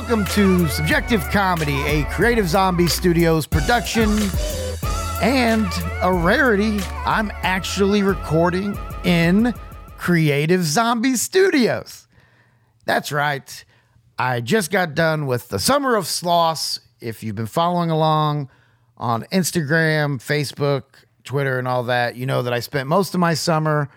Welcome to Subjective Comedy, a Creative Zombie Studios production. And a rarity, I'm actually recording in Creative Zombie Studios. That's right. I just got done with the Summer of Sloss. If you've been following along on Instagram, Facebook, Twitter, and all that, you know that I spent most of my summer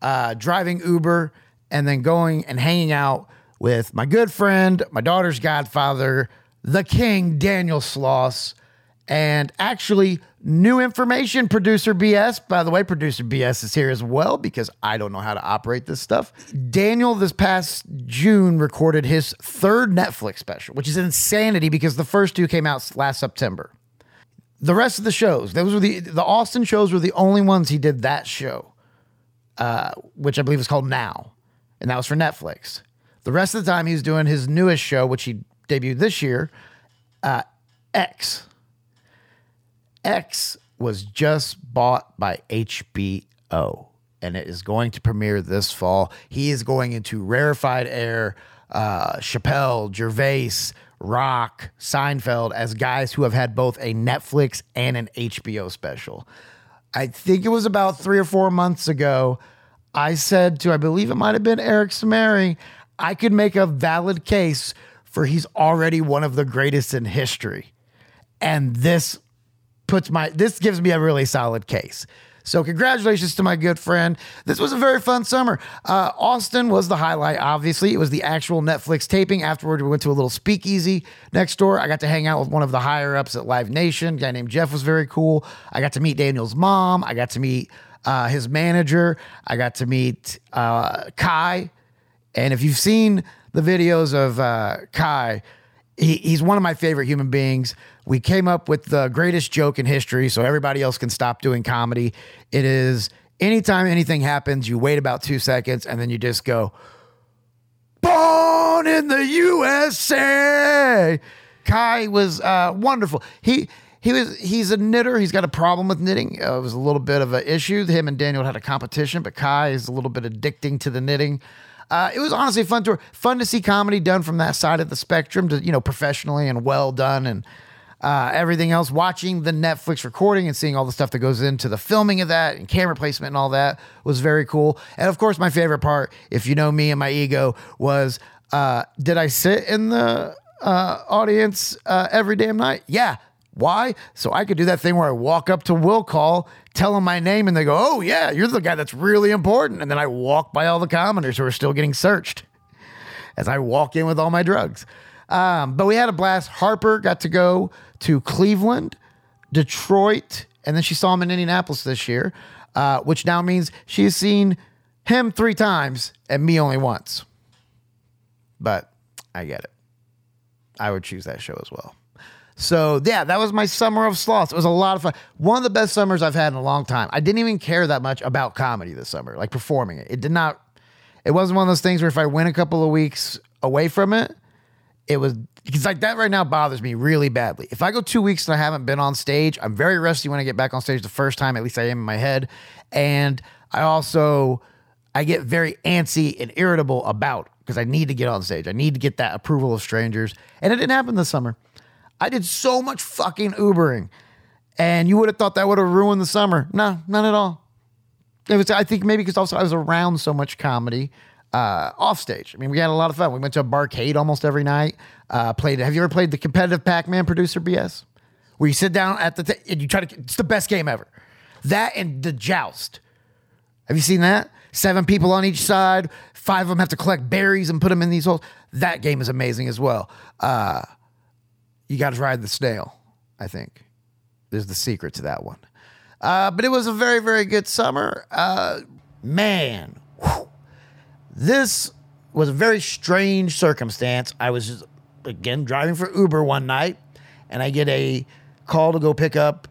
uh, driving Uber and then going and hanging out with my good friend, my daughter's godfather, the king, Daniel Sloss, and actually new information, producer BS. By the way, producer BS is here as well because I don't know how to operate this stuff. Daniel, this past June, recorded his third Netflix special, which is insanity because the first two came out last September. The rest of the shows, those were the the Austin shows were the only ones he did that show, uh, which I believe is called Now, and that was for Netflix. The rest of the time, he was doing his newest show, which he debuted this year, uh, X. X was just bought by HBO and it is going to premiere this fall. He is going into rarefied air, uh, Chappelle, Gervais, Rock, Seinfeld as guys who have had both a Netflix and an HBO special. I think it was about three or four months ago. I said to, I believe it might have been Eric Samari, I could make a valid case for he's already one of the greatest in history. And this puts my this gives me a really solid case. So congratulations to my good friend. This was a very fun summer. Uh, Austin was the highlight. Obviously, it was the actual Netflix taping. Afterward, we went to a little speakeasy next door. I got to hang out with one of the higher ups at Live Nation. A guy named Jeff was very cool. I got to meet Daniel's mom. I got to meet uh, his manager. I got to meet uh, Kai. And if you've seen the videos of uh, Kai, he, he's one of my favorite human beings. We came up with the greatest joke in history so everybody else can stop doing comedy. It is anytime anything happens, you wait about two seconds and then you just go, Born in the USA. Kai was uh, wonderful. He he was he's a knitter. He's got a problem with knitting. Uh, it was a little bit of an issue. Him and Daniel had a competition, but Kai is a little bit addicting to the knitting. Uh, it was honestly fun to fun to see comedy done from that side of the spectrum, to you know, professionally and well done, and uh, everything else. Watching the Netflix recording and seeing all the stuff that goes into the filming of that and camera placement and all that was very cool. And of course, my favorite part, if you know me and my ego, was uh, did I sit in the uh, audience uh, every damn night? Yeah. Why? So I could do that thing where I walk up to Will Call, tell them my name, and they go, "Oh yeah, you're the guy that's really important." And then I walk by all the commoners who are still getting searched as I walk in with all my drugs. Um, but we had a blast. Harper got to go to Cleveland, Detroit, and then she saw him in Indianapolis this year, uh, which now means she's seen him three times and me only once. But I get it. I would choose that show as well. So yeah, that was my summer of Sloss. It was a lot of fun. One of the best summers I've had in a long time. I didn't even care that much about comedy this summer, like performing it. It did not. It wasn't one of those things where if I went a couple of weeks away from it, it was because like that right now bothers me really badly. If I go two weeks and I haven't been on stage, I'm very rusty when I get back on stage the first time. At least I am in my head, and I also I get very antsy and irritable about because I need to get on stage. I need to get that approval of strangers, and it didn't happen this summer. I did so much fucking Ubering. And you would have thought that would have ruined the summer. No, none at all. It was, I think maybe because also I was around so much comedy uh, off stage. I mean, we had a lot of fun. We went to a barcade almost every night. Uh, played. Have you ever played the competitive Pac-Man producer BS? Where you sit down at the t- and you try to. It's the best game ever. That and the joust. Have you seen that? Seven people on each side. Five of them have to collect berries and put them in these holes. That game is amazing as well. Uh, you got to ride the snail, I think. There's the secret to that one. Uh, but it was a very, very good summer. Uh, man, whew. this was a very strange circumstance. I was, just, again, driving for Uber one night, and I get a call to go pick up.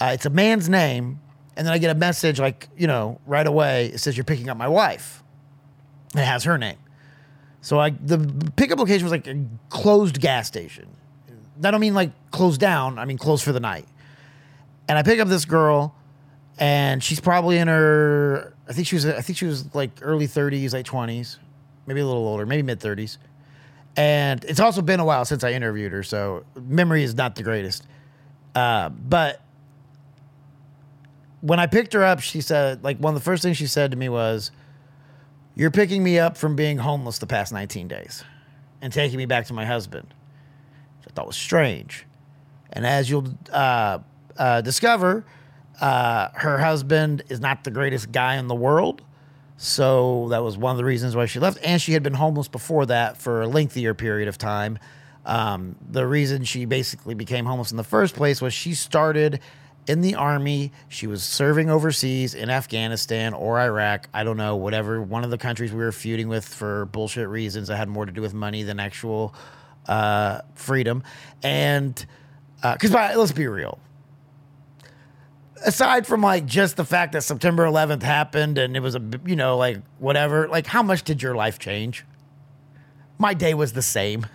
Uh, it's a man's name, and then I get a message like, you know, right away. It says you're picking up my wife. It has her name. So I the pickup location was like a closed gas station. I don't mean like closed down. I mean closed for the night. And I pick up this girl, and she's probably in her. I think she was. I think she was like early thirties, late twenties, maybe a little older, maybe mid thirties. And it's also been a while since I interviewed her, so memory is not the greatest. Uh, but when I picked her up, she said, like, one of the first things she said to me was, You're picking me up from being homeless the past 19 days and taking me back to my husband. I thought was strange. And as you'll uh, uh, discover, uh, her husband is not the greatest guy in the world. So that was one of the reasons why she left. And she had been homeless before that for a lengthier period of time. Um, the reason she basically became homeless in the first place was she started in the army. She was serving overseas in Afghanistan or Iraq. I don't know, whatever, one of the countries we were feuding with for bullshit reasons that had more to do with money than actual uh, freedom. And because uh, let's be real, aside from like just the fact that September 11th happened and it was a you know like whatever, like how much did your life change? My day was the same.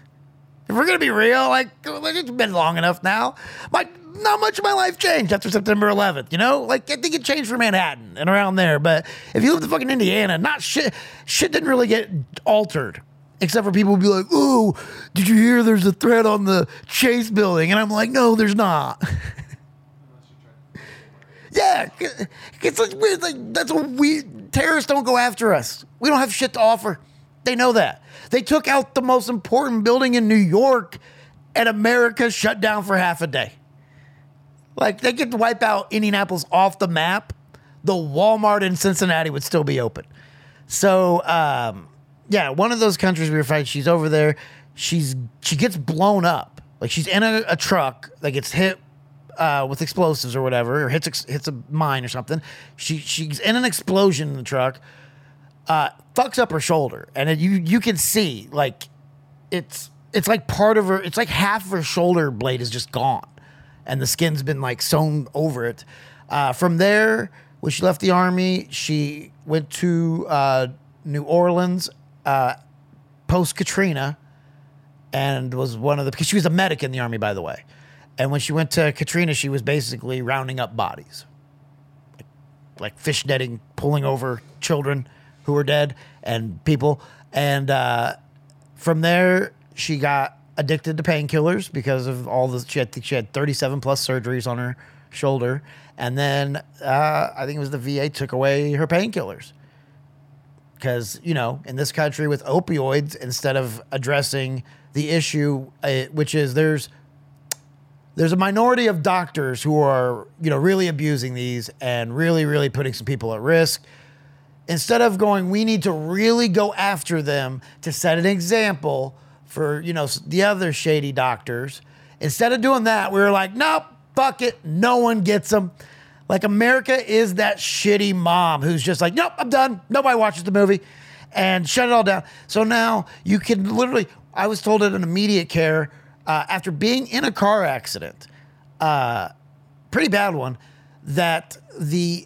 If we're gonna be real, like it's been long enough now. My not much of my life changed after September 11th. You know, like I think it changed for Manhattan and around there. But if you live in fucking Indiana, not shit. Shit didn't really get altered. Except for people would be like, "Ooh, did you hear? There's a threat on the Chase building," and I'm like, "No, there's not." Yeah, it's like, it's like that's what we terrorists don't go after us. We don't have shit to offer. They know that. They took out the most important building in New York, and America shut down for half a day. Like they could wipe out Indianapolis off the map, the Walmart in Cincinnati would still be open. So um, yeah, one of those countries we were fighting. She's over there. She's she gets blown up. Like she's in a, a truck that gets hit uh, with explosives or whatever, or hits hits a mine or something. She she's in an explosion in the truck, uh, fucks up her shoulder, and it, you you can see like it's it's like part of her. It's like half of her shoulder blade is just gone, and the skin's been like sewn over it. Uh, from there, when she left the army, she went to uh, New Orleans uh, post Katrina, and was one of the because she was a medic in the army, by the way. And when she went to Katrina, she was basically rounding up bodies, like, like fish netting, pulling over children who were dead and people. And uh, from there, she got addicted to painkillers because of all the she had she had 37 plus surgeries on her shoulder, and then uh, I think it was the VA took away her painkillers because you know in this country with opioids instead of addressing the issue, uh, which is there's there's a minority of doctors who are, you know, really abusing these and really, really putting some people at risk. Instead of going, we need to really go after them to set an example for, you know, the other shady doctors. Instead of doing that, we were like, nope, fuck it. No one gets them. Like America is that shitty mom who's just like, nope, I'm done. Nobody watches the movie and shut it all down. So now you can literally, I was told at an immediate care uh, after being in a car accident, uh, pretty bad one, that the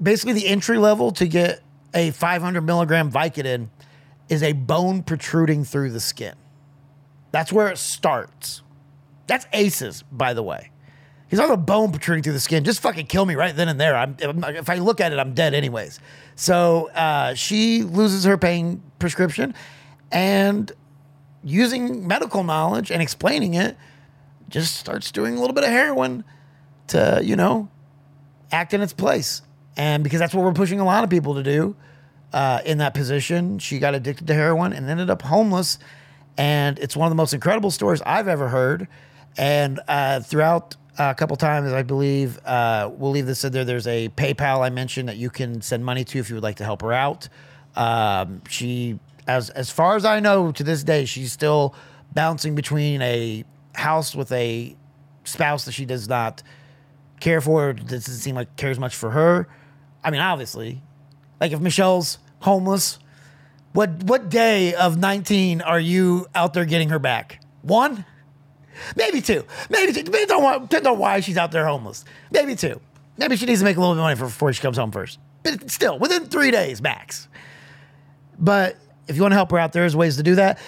basically the entry level to get a 500 milligram Vicodin is a bone protruding through the skin. That's where it starts. That's ACEs, by the way. He's on a bone protruding through the skin. Just fucking kill me right then and there. I'm, if I look at it, I'm dead anyways. So uh, she loses her pain prescription, and using medical knowledge and explaining it, just starts doing a little bit of heroin to, you know, act in its place. And because that's what we're pushing a lot of people to do uh, in that position, she got addicted to heroin and ended up homeless. And it's one of the most incredible stories I've ever heard. And uh, throughout a couple times, I believe uh, we'll leave this in there. There's a PayPal I mentioned that you can send money to if you would like to help her out. Um, she as as far as I know to this day, she's still bouncing between a house with a spouse that she does not care for, doesn't seem like cares much for her. I mean, obviously, like if Michelle's homeless, what what day of 19 are you out there getting her back? One? Maybe two. Maybe two. Depends on, depends on why she's out there homeless. Maybe two. Maybe she needs to make a little bit of money before she comes home first. But still, within three days max. But if you want to help her out, there's ways to do that.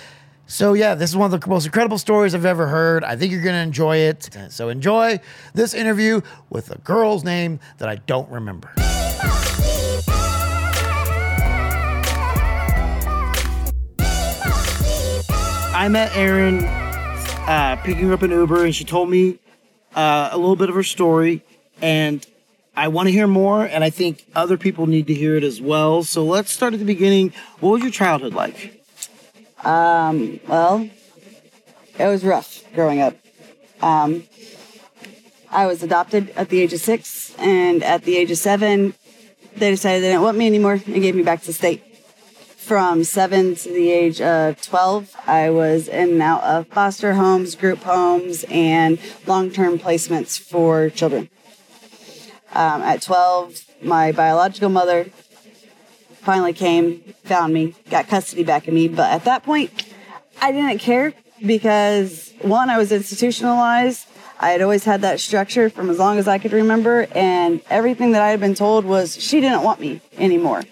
So, yeah, this is one of the most incredible stories I've ever heard. I think you're going to enjoy it. So, enjoy this interview with a girl's name that I don't remember. I met Erin uh, picking her up an Uber, and she told me uh, a little bit of her story, and I want to hear more, and I think other people need to hear it as well. So let's start at the beginning. What was your childhood like? Um, well, it was rough growing up. Um, I was adopted at the age of six, and at the age of seven, they decided they didn't want me anymore and gave me back to the state. From seven to the age of 12, I was in and out of foster homes, group homes, and long term placements for children. Um, at 12, my biological mother finally came, found me, got custody back of me. But at that point, I didn't care because one, I was institutionalized. I had always had that structure from as long as I could remember, and everything that I had been told was she didn't want me anymore.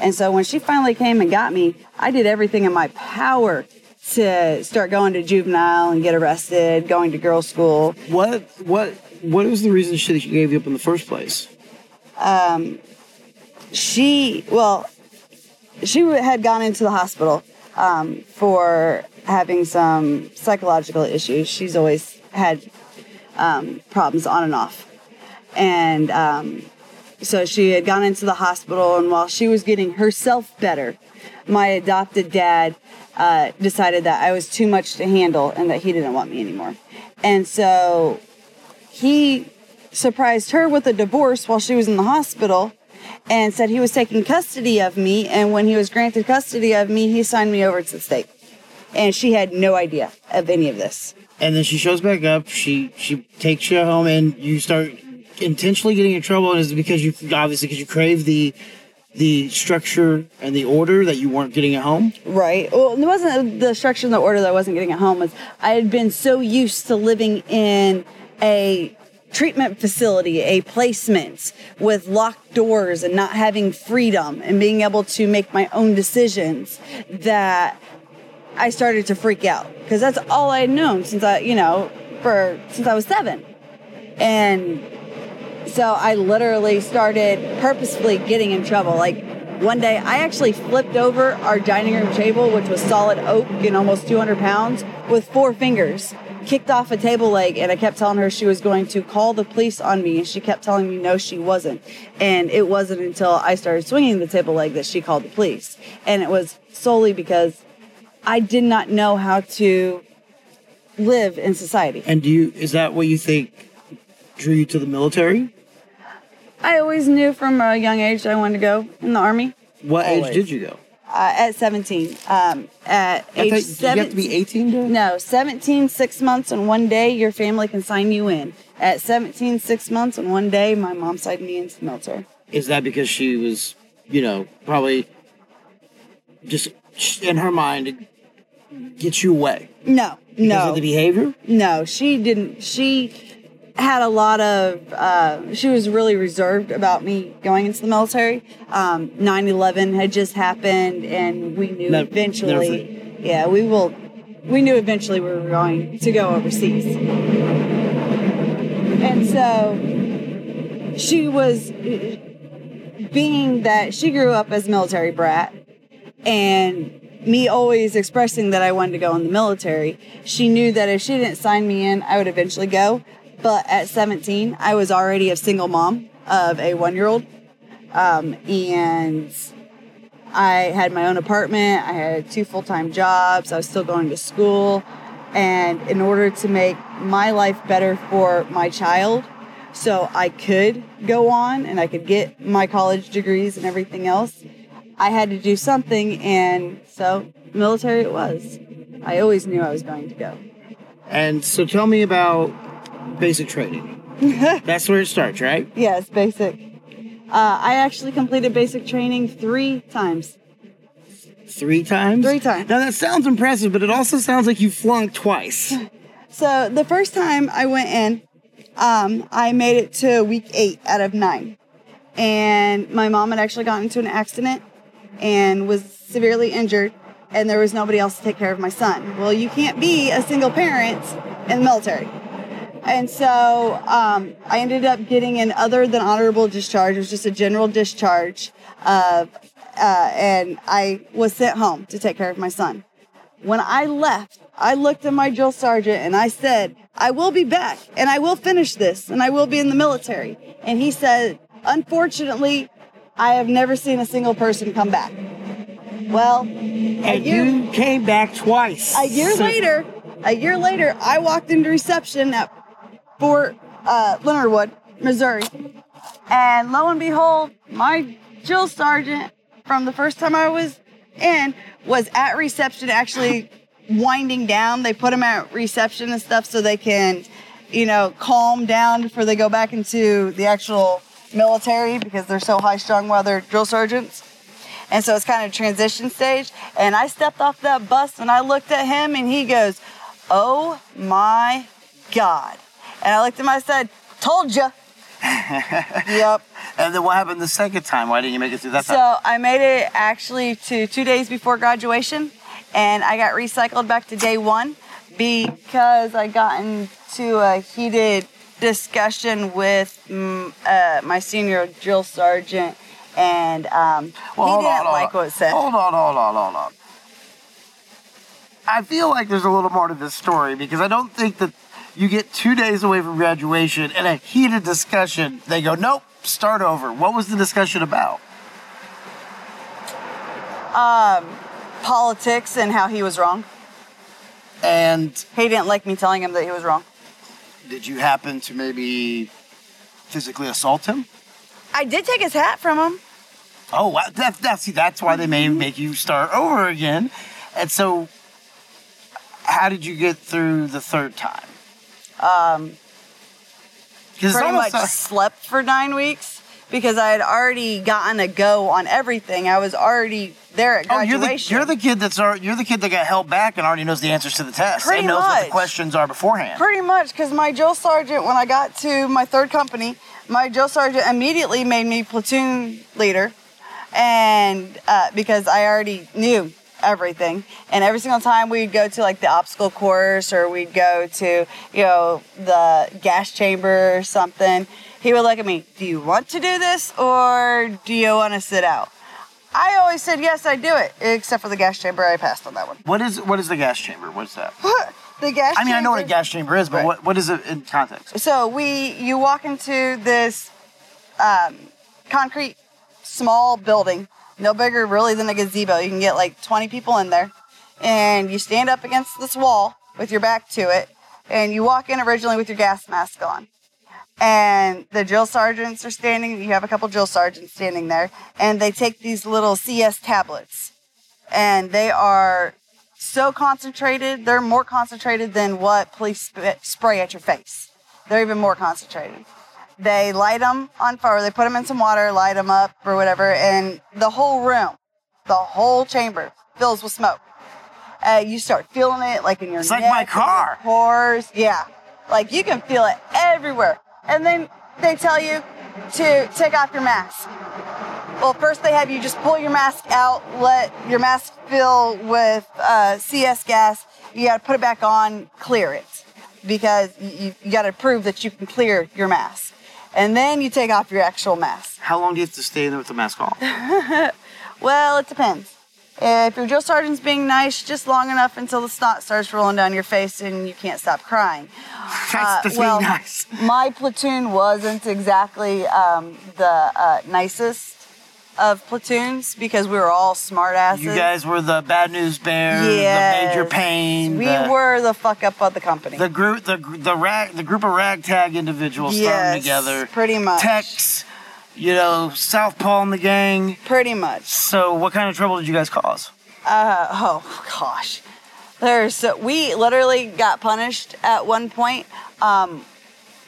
And so when she finally came and got me, I did everything in my power to start going to juvenile and get arrested, going to girls' school. What what what was the reason she gave you up in the first place? Um, she well, she had gone into the hospital um, for having some psychological issues. She's always had um, problems on and off, and um, so she had gone into the hospital. And while she was getting herself better, my adopted dad uh, decided that I was too much to handle and that he didn't want me anymore. And so he surprised her with a divorce while she was in the hospital and said he was taking custody of me. And when he was granted custody of me, he signed me over to the state. And she had no idea of any of this. And then she shows back up. She she takes you home, and you start intentionally getting in trouble. It's because you obviously because you crave the the structure and the order that you weren't getting at home. Right. Well, it wasn't the structure and the order that I wasn't getting at home. Was I had been so used to living in a treatment facility, a placement with locked doors and not having freedom and being able to make my own decisions that I started to freak out because that's all I had known since I, you know, for since I was seven. And so I literally started purposefully getting in trouble. Like one day, I actually flipped over our dining room table, which was solid oak and almost 200 pounds, with four fingers kicked off a table leg and I kept telling her she was going to call the police on me and she kept telling me no she wasn't and it wasn't until I started swinging the table leg that she called the police and it was solely because I did not know how to live in society And do you is that what you think drew you to the military? I always knew from a young age that I wanted to go in the army What Always. age did you go? uh, at 17 um, at I age thought- seven you have to be 18 to? No, 17, six months, and one day your family can sign you in. At 17, six months, and one day my mom signed me into the military. Is that because she was, you know, probably just in her mind to get you away No, because no, of the behavior? no. She didn't. She had a lot of. Uh, she was really reserved about me going into the military. Um, 9/11 had just happened, and we knew Never- eventually. Yeah, we will. We knew eventually we were going to go overseas, and so she was being that she grew up as a military brat and me always expressing that I wanted to go in the military, she knew that if she didn't sign me in, I would eventually go. But at 17, I was already a single mom of a one year old. Um, and I had my own apartment, I had two full time jobs, I was still going to school. And in order to make my life better for my child, so I could go on and I could get my college degrees and everything else, I had to do something. And so, military it was. I always knew I was going to go. And so tell me about basic training. That's where it starts, right? Yes, basic. Uh, I actually completed basic training three times. Three times? Three times. Now that sounds impressive, but it also sounds like you flunked twice. So the first time I went in, um, I made it to week eight out of nine. And my mom had actually gotten into an accident and was severely injured, and there was nobody else to take care of my son. Well, you can't be a single parent in the military. And so um, I ended up getting an other than honorable discharge. It was just a general discharge of, uh, and I was sent home to take care of my son. When I left, I looked at my drill sergeant and I said, I will be back and I will finish this and I will be in the military. And he said, unfortunately, I have never seen a single person come back. Well, And year, you came back twice. a year So- later, a year later, I walked into reception at Fort uh, Leonard Wood, Missouri, and lo and behold, my drill sergeant from the first time I was in was at reception, actually winding down. They put him at reception and stuff so they can, you know, calm down before they go back into the actual military because they're so high strung while they're drill sergeants. And so it's kind of transition stage. And I stepped off that bus and I looked at him and he goes, Oh my God. And I looked at him, I said, Told ya. yep. And then what happened the second time? Why didn't you make it through that time? So I made it actually to two days before graduation and I got recycled back to day one because I got into a heated discussion with mm, uh, my senior drill sergeant and um, he didn't on, like what it said. Hold on, hold on, hold on. I feel like there's a little more to this story because I don't think that you get two days away from graduation and a heated discussion. They go, nope, start over. What was the discussion about? Um, politics and how he was wrong. And He didn't like me telling him that he was wrong. did you happen to maybe physically assault him? I did take his hat from him. Oh, wow. That, that, see, that's why they may mm-hmm. make you start over again. And so, how did you get through the third time? Um, pretty much slept for nine weeks because I had already gotten a go on everything. I was already there at graduation. Oh, you're the you're the kid that's al- you're the kid that got held back and already knows the answers to the test Pretty and knows what the much. questions are beforehand. Pretty much, because my drill sergeant, when I got to my third company, my drill sergeant immediately made me platoon leader, and uh, because I already knew everything, and every single time we'd go to like the obstacle course or we'd go to you know the gas chamber or something, he would look at me. Do you want to do this or do you want to sit out? I always said yes, I do it, except for the gas chamber. I passed on that one. What is what is the gas chamber? What's that? the gas. I mean, I know what a gas chamber is, but Right. what, what is it in context? So we, you walk into this um, concrete small building, no bigger really than a gazebo. You can get like 20 people in there, and you stand up against this wall with your back to it, and you walk in originally with your gas mask on. And the drill sergeants are standing. You have a couple drill sergeants standing there, and they take these little CS tablets, and they are so concentrated. They're more concentrated than what police sp- spray at your face. They're even more concentrated. They light them on fire. They put them in some water, light them up or whatever, and the whole room, the whole chamber fills with smoke. Uh, you start feeling it like in your It's like neck, my in your car. pores. Yeah, like you can feel it everywhere. And then they tell you to take off your mask. Well, first they have you just pull your mask out, let your mask fill with uh, CS gas. You got to put it back on, clear it, because you, you got to prove that you can clear your mask. And then you take off your actual mask. How long do you have to stay in there with the mask on? Well, it depends. If your drill sergeant's being nice, just long enough until the snot starts rolling down your face and you can't stop crying. That's, Uh, well, being nice. My platoon wasn't exactly um, the uh, nicest of platoons because we were all smartasses. You guys were the bad news bears, Yes. the major pain. We the, were the fuck up of the company. the group, the the rag, the group of ragtag individuals yes, thrown together. Pretty much. Tex, you know, Southpaw and the gang. Pretty much. So, what kind of trouble did you guys cause? Uh, oh gosh. There's we literally got punished at one point. Um,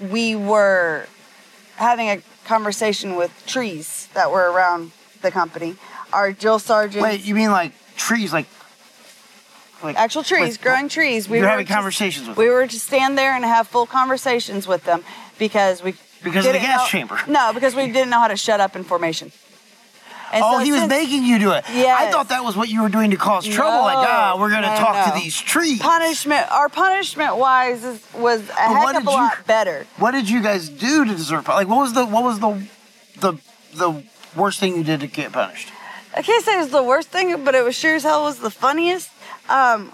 we were having a conversation with trees that were around the company. Our drill sergeant, Wait, you mean like trees, like like actual trees, like- growing trees. We were having to- conversations with them. We were to stand there and have full conversations with them because we Because of the gas know- chamber. No, because we didn't know how to shut up in formation. And oh, so he was making you do it. Yeah, I thought that was what you were doing to cause trouble. Like, No. ah, we're gonna No, talk no. to these trees. punishment. Our punishment wise is, was a what heck of a you- lot better. What did you guys do to deserve? Like, what was the what was the the the worst thing you did to get punished? I can't say it was the worst thing, but it was sure as hell was the funniest. Um,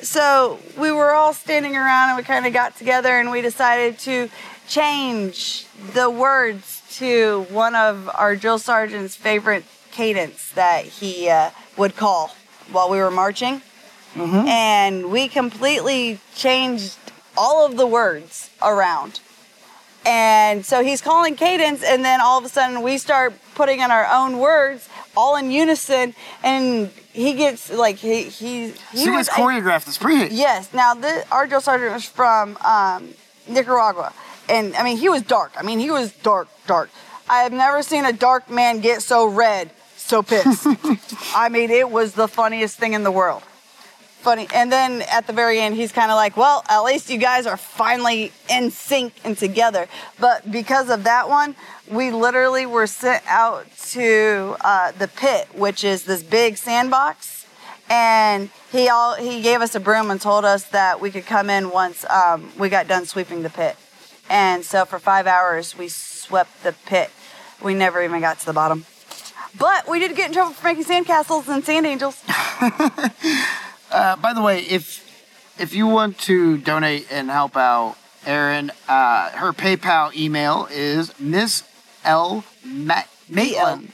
so we were all standing around and we kind of got together and we decided to change the words to one of our drill sergeant's favorite cadence that he uh, would call while we were marching. And we completely changed all of the words around. And so he's calling cadence, and then all of a sudden we start putting in our own words all in unison, and he gets like he he he So was choreographed this pretty. Yes. Now, the, our drill sergeant was from um, Nicaragua, and I mean, he was dark. I mean, he was dark, dark. I have never seen a dark man get so red, so pissed. I mean, it was the funniest thing in the world. Funny. And then at the very end, he's kind of like, "Well, at least you guys are finally in sync and together." But because of that one, we literally were sent out to uh, the pit, which is this big sandbox and he all he gave us a broom and told us that we could come in once um, we got done sweeping the pit. And so for five hours we swept the pit. We never even got to the bottom. But we did get in trouble for making sandcastles and sand angels. Uh, by the way, if if you want to donate and help out Erin, uh, her PayPal email is Miss L Ma- Maitland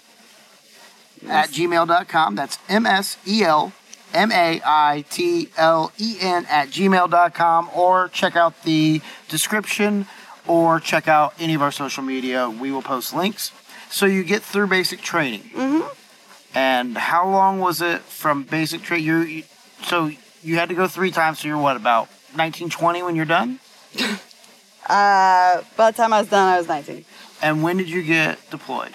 at gmail.com. That's M S E L M A I T L E N at gmail.com. Or check out the description or check out any of our social media. We will post links. So you get through basic training. Mm-hmm. And how long was it from basic training? You, you, so you had to go three times. So you're what about 1920 when you're done? Uh, by the time I was done, I was 19. And when did you get deployed?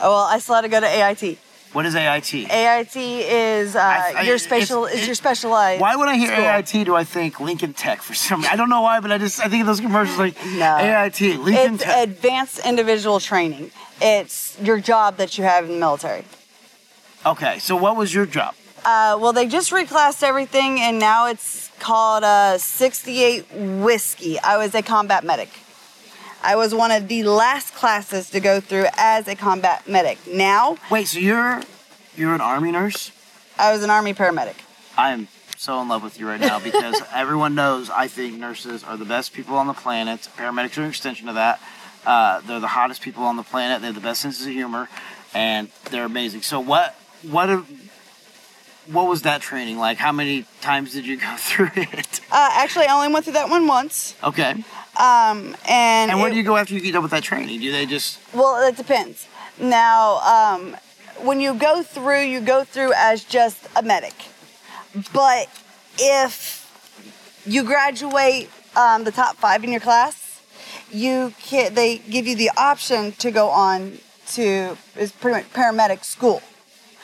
Oh, well, I still had to go to AIT. What is AIT? AIT is uh, I- I- your special it's- is your specialized. Why would I hear school. AIT do I think Lincoln Tech for some? I don't know why, but I just I think of those commercials like No. AIT Lincoln It's Tech. advanced individual training. It's your job that you have in the military. okay, so what was your job? Uh, well, they just reclassed everything, and now it's called uh, 68 Whiskey. I was a combat medic. I was one of the last classes to go through as a combat medic. Now, Wait, so you're you're an army nurse? I was an army paramedic. I am so in love with you right now because everyone knows I think nurses are the best people on the planet. Paramedics are an extension of that. Uh, they're the hottest people on the planet. They have the best senses of humor, and they're amazing. So what what a- what was that training like? How many times did you go through it? Uh, actually, I only went through that one once. Okay. Um, and And where it- do you go after you get done with that training? Do they just Well, it depends. Now, um, when you go through, you go through as just a medic. But if you graduate um, the top five in your class, you can, they give you the option to go on to is pretty much paramedic school.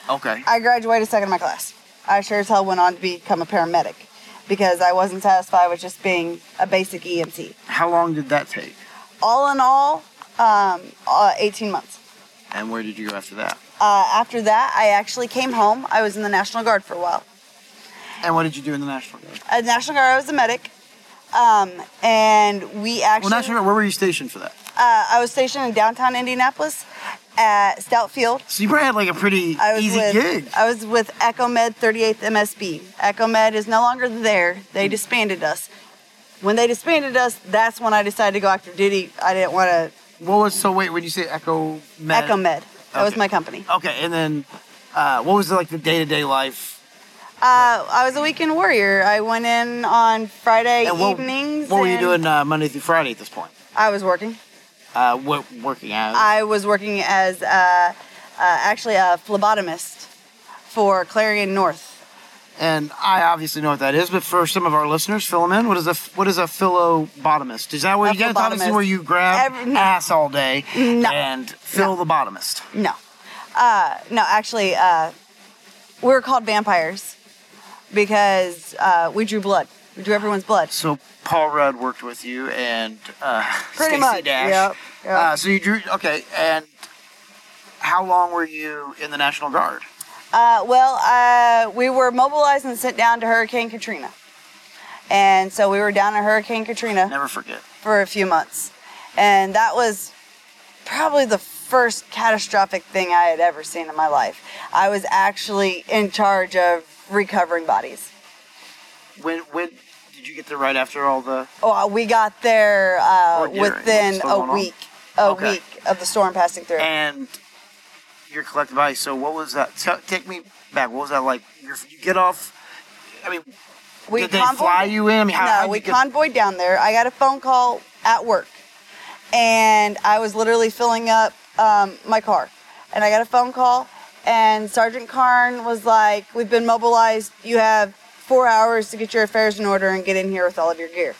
Okay? I graduated second in my class. I sure as hell went on to become a paramedic because I wasn't satisfied with just being a basic EMT. How long did that take? All in all, um, uh, 18 months. And where did you go after that? Uh, after that, I actually came home. I was in the National Guard for a while. And what did you do in the National Guard? At National Guard, I was a medic. Um, and we actually, Well, National Guard. Where were you stationed for that? uh, I was stationed in downtown Indianapolis at Stout Field. So you probably had like a pretty I was easy with gig. I was with EchoMed 38th MSB. EchoMed is no longer there. They disbanded us. When they disbanded us, that's when I decided to go active duty. I didn't want to What was so wait when you say Echo Med? EchoMed. That was my company. Okay, and then uh, what was like the day to day life? Uh, I was a weekend warrior. I went in on Friday And what, evenings. What were you doing uh, Monday through Friday at this point? I was working. Uh, what working out? I was working as uh, uh, actually a phlebotomist for Clarian North. and I obviously know what that is, but for some of our listeners, fill them in. What is a what is a phlebotomist? Is that where A you get obviously where you grab Every- no. ass all day No. and fill the bottomist? No, uh, no, actually, uh, we were called vampires because uh, we drew blood. We drew everyone's blood. So Paul Rudd worked with you and uh, Pretty Stacey much, Dash. yep, yep. Uh, so you drew okay, and how long were you in the National Guard? Uh, well, uh, we were mobilized and sent down to Hurricane Katrina. And so we were down in Hurricane Katrina. Never forget. for a few months. And that was probably the first catastrophic thing I had ever seen in my life. I was actually in charge of recovering bodies. when when did you get there right after all the? Oh, we got there uh, within a going on? week. A Okay. week of the storm passing through. And your collective ice. So what was that? T- take me back. What was that like? You're, you get off. I mean, we did they convoyed- fly you in? I mean, how, no, we get- convoyed down there. I got a phone call at work, and I was literally filling up um, my car, and I got a phone call, and Sergeant Karn was like, "We've been mobilized. You have four hours to get your affairs in order and get in here with all of your gear."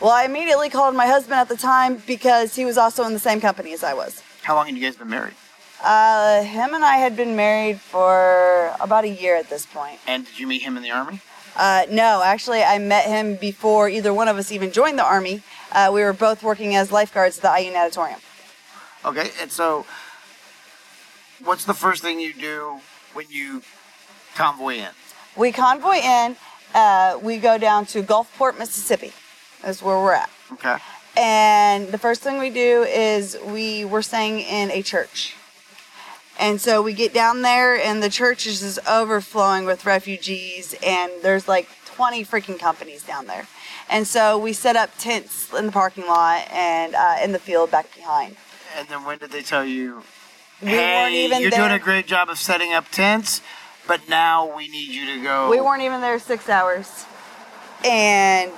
Well, I immediately called my husband at the time because he was also in the same company as I was. How long had you guys been married? Uh, him and I had been married for about a year at this point. And did you meet him in the army? Uh, no, actually, I met him before either one of us even joined the Army. Uh, we were both working as lifeguards at the IU Natatorium. Okay, and so what's the first thing you do when you convoy in? We convoy in, uh, we go down to Gulfport, Mississippi. That's where we're at. Okay. And the first thing we do is we were staying in a church. And so we get down there, and the church is just overflowing with refugees, and there's like 20 freaking companies down there. And so we set up tents in the parking lot and uh, in the field back behind. And then when did they tell you, We hey, weren't even you're there. doing a great job of setting up tents, but now we need you to go. We weren't even there six hours. And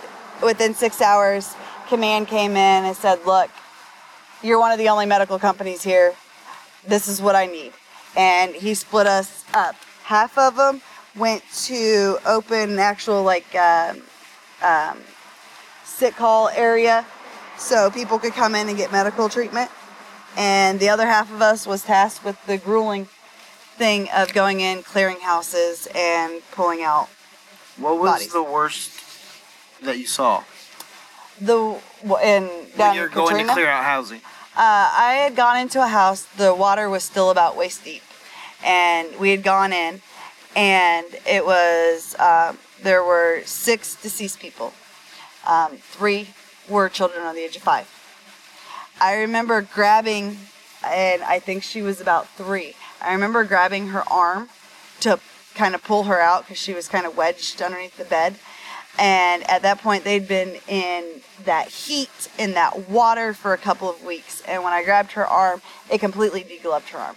within six hours, command came in and said, Look, you're one of the only medical companies here. This is what I need. And he split us up. Half of them went to open actual, like, um, um, sick call area so people could come in and get medical treatment. And the other half of us was tasked with the grueling thing of going in, clearing houses, and pulling out What was bodies. the worst that you saw the in down when you're in going Katrina. to clear out housing? Uh, I had gone into a house. The water was still about waist deep, and we had gone in, and it was uh, there were six deceased people. Um, three were children under the age of five. I remember grabbing, and I think she was about three. I remember grabbing her arm to kind of pull her out because she was kind of wedged underneath the bed. And at that point, they'd been in that heat, in that water for a couple of weeks. And when I grabbed her arm, it completely degloved her arm.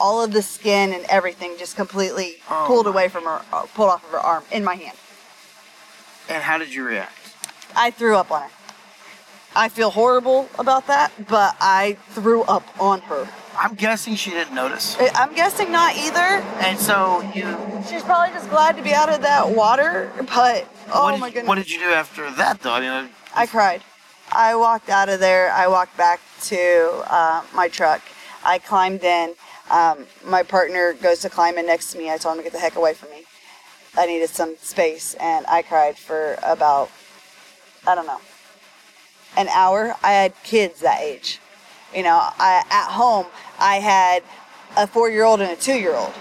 All of the skin and everything just completely Oh pulled away from her, uh, pulled off of her arm in my hand. And how did you react? I threw up on her. I feel horrible about that, but I threw up on her. I'm guessing she didn't notice. I- I'm guessing not either. And so you, She's probably just glad to be out of that water, but oh did, my goodness. what did you do after that, though? I mean, I cried. I walked out of there. I walked back to uh, my truck. I climbed in. Um, my partner goes to climb in next to me. I told him to get the heck away from me. I needed some space, and I cried for about, I don't know, an hour. I had kids that age. You know, I, at home, I had a four year old and a two year old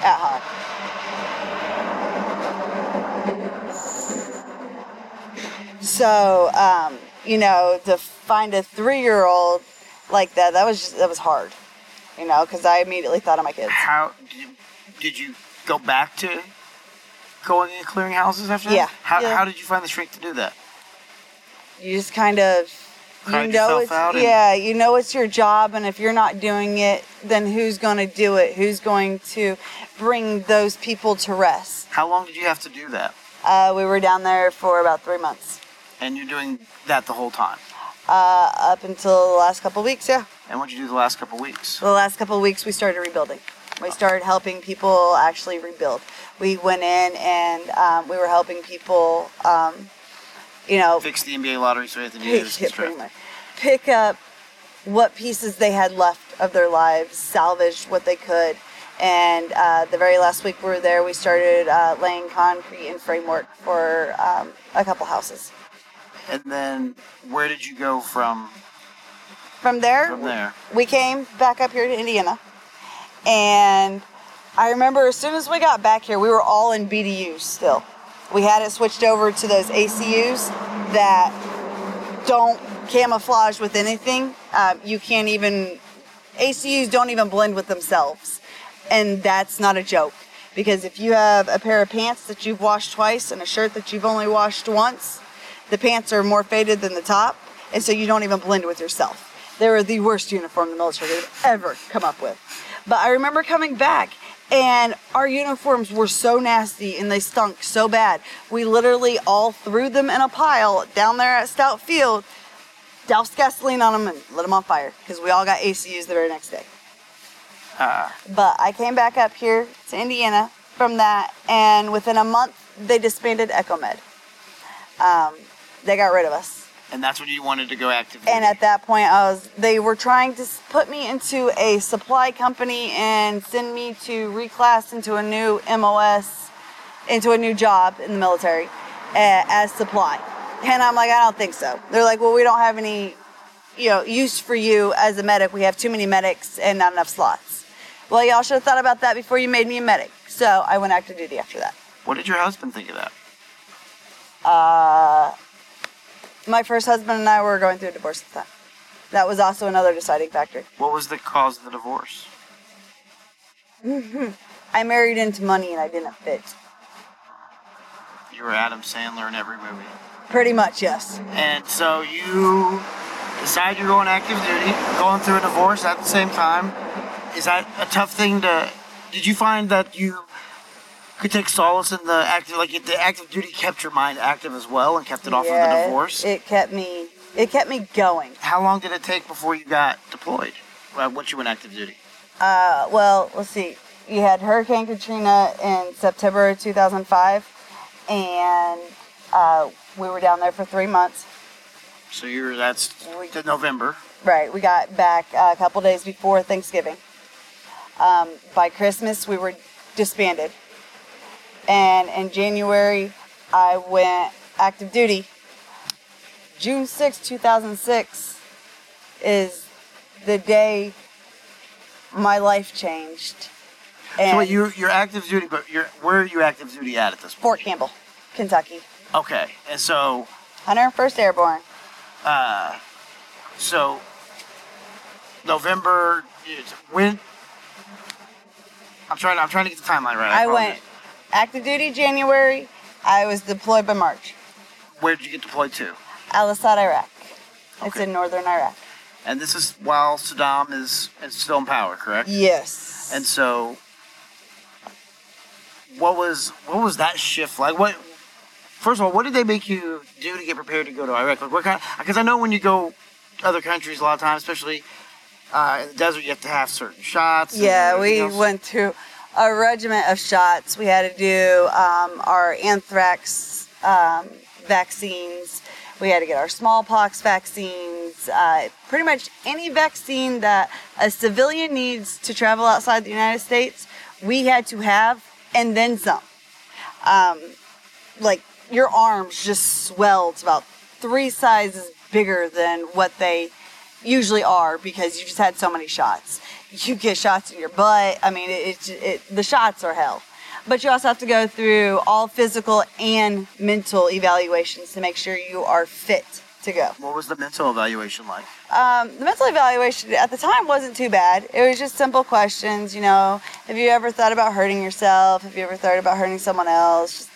at home. So, um, you know, to find a three-year-old like that, that was just, that was hard. You know, because I immediately thought of my kids. how did you, did you go back to going and clearing houses after that? Yeah, How, yeah. how did you find the strength to do that? You just kind of, you know, it's yeah, you know, it's your job, and if you're not doing it, then who's going to do it? Who's going to bring those people to rest? How long did you have to do that? Uh, we were down there for about three months, And you're doing that the whole time. uh, up until the last couple of weeks. Yeah. And what did you do the last couple weeks? the last couple of weeks we started rebuilding we started helping people actually rebuild we went in and um, we were helping people um, you know Fix the NBA lottery so Anthony Davis pick, can pretty much, pick up what pieces they had left of their lives salvage what they could. And uh, the very last week we were there we started uh, laying concrete and framework for um, a couple houses. And then where did you go from? From there from there? we came back up here to Indiana, and I remember as soon as we got back here, we were all in BDU still. We had it switched over to those ACUs that don't camouflage with anything. Um, you can't even, ACUs don't even blend with themselves. And that's not a joke. Because if you have a pair of pants that you've washed twice and a shirt that you've only washed once, the pants are more faded than the top, and so you don't even blend with yourself. They were the worst uniform the military ever come up with. But I remember coming back and our uniforms were so nasty and they stunk so bad. We literally all threw them in a pile down there at Stout Field, doused gasoline on them, and lit them on fire because we all got ACUs the very next day. but I came back up here to Indiana from that, and within a month, they disbanded EchoMed. Um, they got rid of us. And that's when you wanted to go active. And at that point, I was they were trying to put me into a supply company and send me to reclass into a new MOS, into a new job in the military uh, as supply. And I'm like, I don't think so. They're like, well, we don't have any, you know, use for you as a medic. We have too many medics and not enough slots. Well, y'all should have thought about that before you made me a medic. So I went active duty after that. what did your husband think of that? Uh, my first husband and I were going through a divorce at the time. That was also another deciding factor. What was the cause of the divorce? I married into money and I didn't fit. You were Adam Sandler in every movie. Pretty much, yes. And so you decide you're going active duty, going through a divorce at the same time. Is that a tough thing to? Did you find that you could take solace in the active, like the active duty kept your mind active as well and kept it off of the divorce? It, kept me. It kept me going. How long did it take before you got deployed? Uh, once you went active duty? Uh, well, let's see. You had Hurricane Katrina in September of 2005, and uh, we were down there for three months. So you're that's We- to November. Right. We got back uh, a couple days before Thanksgiving. Um, by Christmas, we were disbanded. And in January, I went active duty. June 6, 2006 is the day my life changed. And so wait, you you're active duty, but you're where are you active duty at at this point? Fort Campbell, Kentucky. Okay, and so 101st Airborne. uh, so November when I'm trying I'm trying to get the timeline right. I promise. went active duty January. I was deployed by March. Where did you get deployed to? Al Asad, Iraq. It's in northern Iraq. And this is while Saddam is, is still in power, correct? Yes. And so, what was what was that shift like? What first of all, what did they make you do to get prepared to go to Iraq? Like what kind? Because I know when you go to other countries, a lot of times, especially uh, in the desert, you have to have certain shots. yeah, we else. went through a regiment of shots. We had to do um, our anthrax um, vaccines. We had to get our smallpox vaccines. Uh, pretty much any vaccine that a civilian needs to travel outside the United States, we had to have, and then some. Um, like your arms just swelled about three sizes bigger than what they usually are because you just had so many shots. You get shots in your butt. I mean, it, it, it the shots are hell. But you also have to go through all physical and mental evaluations to make sure you are fit to go. What was the mental evaluation like? Um, the mental evaluation at the time wasn't too bad. It was just simple questions, you know. Have you ever thought about hurting yourself? Have you ever thought about hurting someone else? Just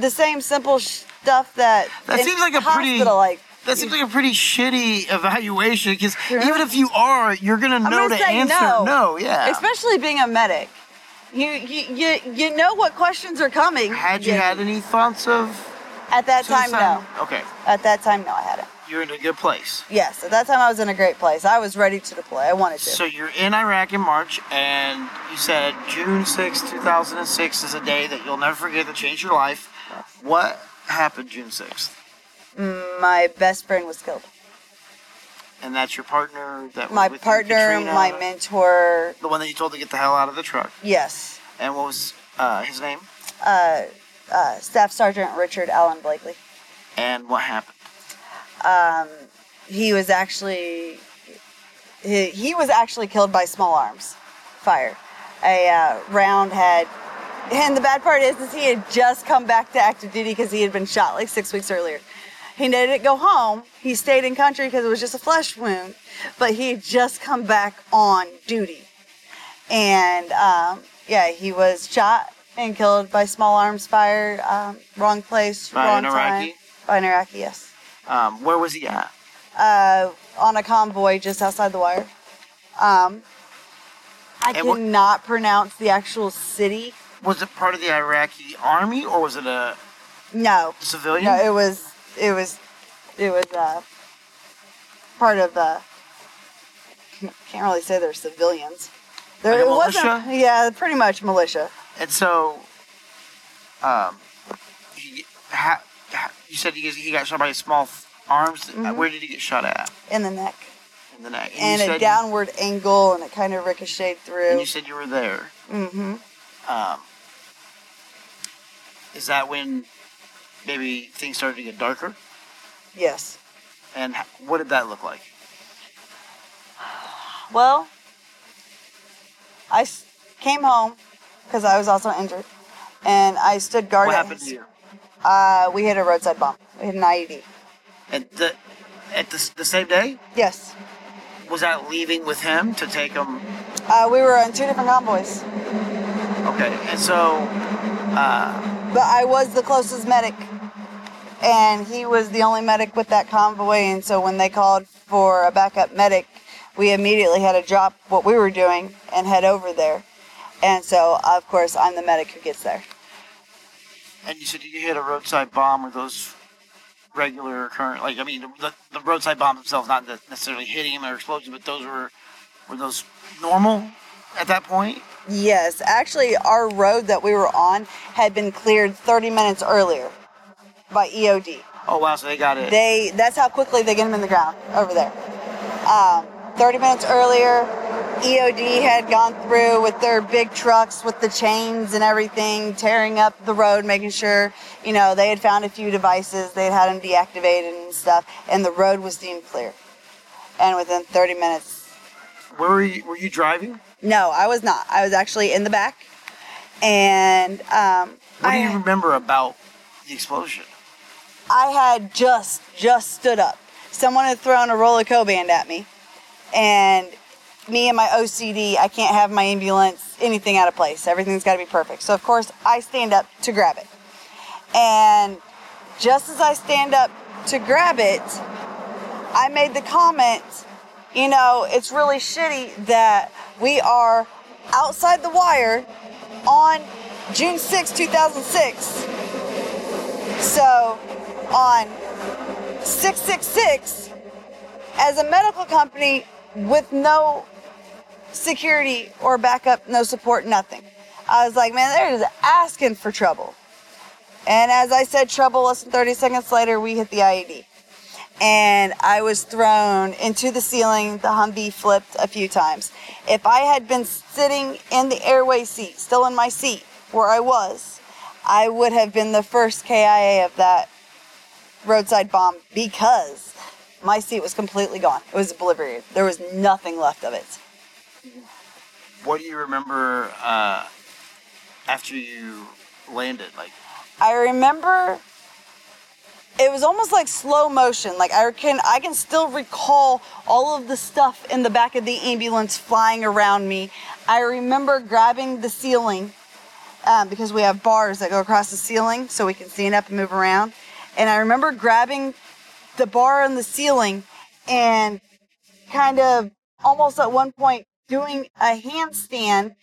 the same simple stuff that That seems like a pretty- hospital, like That seems like a pretty shitty evaluation because Yeah. even if you are, you're gonna know gonna the answer. no. yeah. especially being a medic. You, you you you know what questions are coming. Had you had any thoughts of at that time? No. Okay, At that time, no, I hadn't. you're in a good place. Yes, at that time I was in a great place. I was ready to deploy. I wanted to. So you're in Iraq in March, and you said June 6, 2006 is a day that you'll never forget that changed your life. What happened June 6th? My best friend was killed. And that's your partner that was My you, partner, my mentor. the one that you told to get the hell out of the truck. Yes, And what was uh, his name? uh, uh, Staff Sergeant Richard Allen Blakely. And what happened? Um, he was actually he, he was actually killed by small arms fire. A uh, round had, and the bad part is, is he had just come back to active duty because he had been shot like six weeks earlier. He didn't go home. He stayed in country because it was just a flesh wound, but he had just come back on duty. And um, yeah, he was shot and killed by small arms fire. Um, wrong place, By wrong an Iraqi? time. By an Iraqi, yes. Um, where was he at? Uh, on a convoy just outside the wire. Um, I And cannot pronounce the actual city. Was it part of the Iraqi army or was it a No, civilian? no, it was, it was, it was uh, part of the. Can't really say they're civilians. There, Like it wasn't. militia? Yeah, pretty much militia. and so, um, he, ha, ha, you said he, he got shot by small f- arms. Uh, Mhm. Where did he get shot at? in the neck In the neck. and you a downward angle, and it kind of ricocheted And through. you said you were there. Mm-hmm. Um, is that when maybe things started to get darker? Yes. And what did that look like? Well, I came home because I was also injured, and I stood guard. What at happened to you? Uh, we hit a roadside bomb. We hit an IED. At the at the, the same day? Yes. Was that leaving with him to take him? Uh, we were on two different convoys, Okay, and so uh, but I was the closest medic, and he was the only medic with that convoy. And so when they called for a backup medic, we immediately had to drop what we were doing and head over there. And so, of course, I'm the medic who gets there. and you said you hit a roadside bomb. or those regular current? Like I mean, the, the roadside bombs themselves not necessarily hitting him or explosions, but those were were those normal at that point? Yes, actually, our road that we were on had been cleared 30 minutes earlier by EOD. Oh wow! So they got it. They that's how quickly they get them in the ground over there. Um, 30 minutes earlier, EOD had gone through with their big trucks with the chains and everything, tearing up the road, making sure you know they had found a few devices, they had them deactivated and stuff, and the road was deemed clear. And within 30 minutes, Where were you? Were you driving? no, I was not. I was actually in the back, and um, What do I- you remember about the explosion? I had just just stood up. Someone had thrown a roller Coban at me, and me and my OCD, I can't have my ambulance anything out of place. Everything's got to be perfect. So of course I stand up to grab it, and just as I stand up to grab it, I made the comment, you know, it's really shitty that we are outside the wire on June 6, 2006. So on 666 as a medical company with no security or backup, no support, nothing. I was like, man, they're just asking for trouble. And as I said, trouble, less than 30 seconds later, we hit the IED. And I was thrown into the ceiling. The Humvee flipped a few times. If I had been sitting in the airway seat, still in my seat where I was, I would have been the first KIA of that roadside bomb because my seat was completely gone. It was obliterated. There was nothing left of it. What do you remember uh, after you landed? Like, I remember it was almost like slow motion. Like I can I can still recall all of the stuff in the back of the ambulance flying around me. I remember grabbing the ceiling um, because we have bars that go across the ceiling so we can stand up and move around. And I remember grabbing the bar on the ceiling and kind of almost at one point doing a handstand.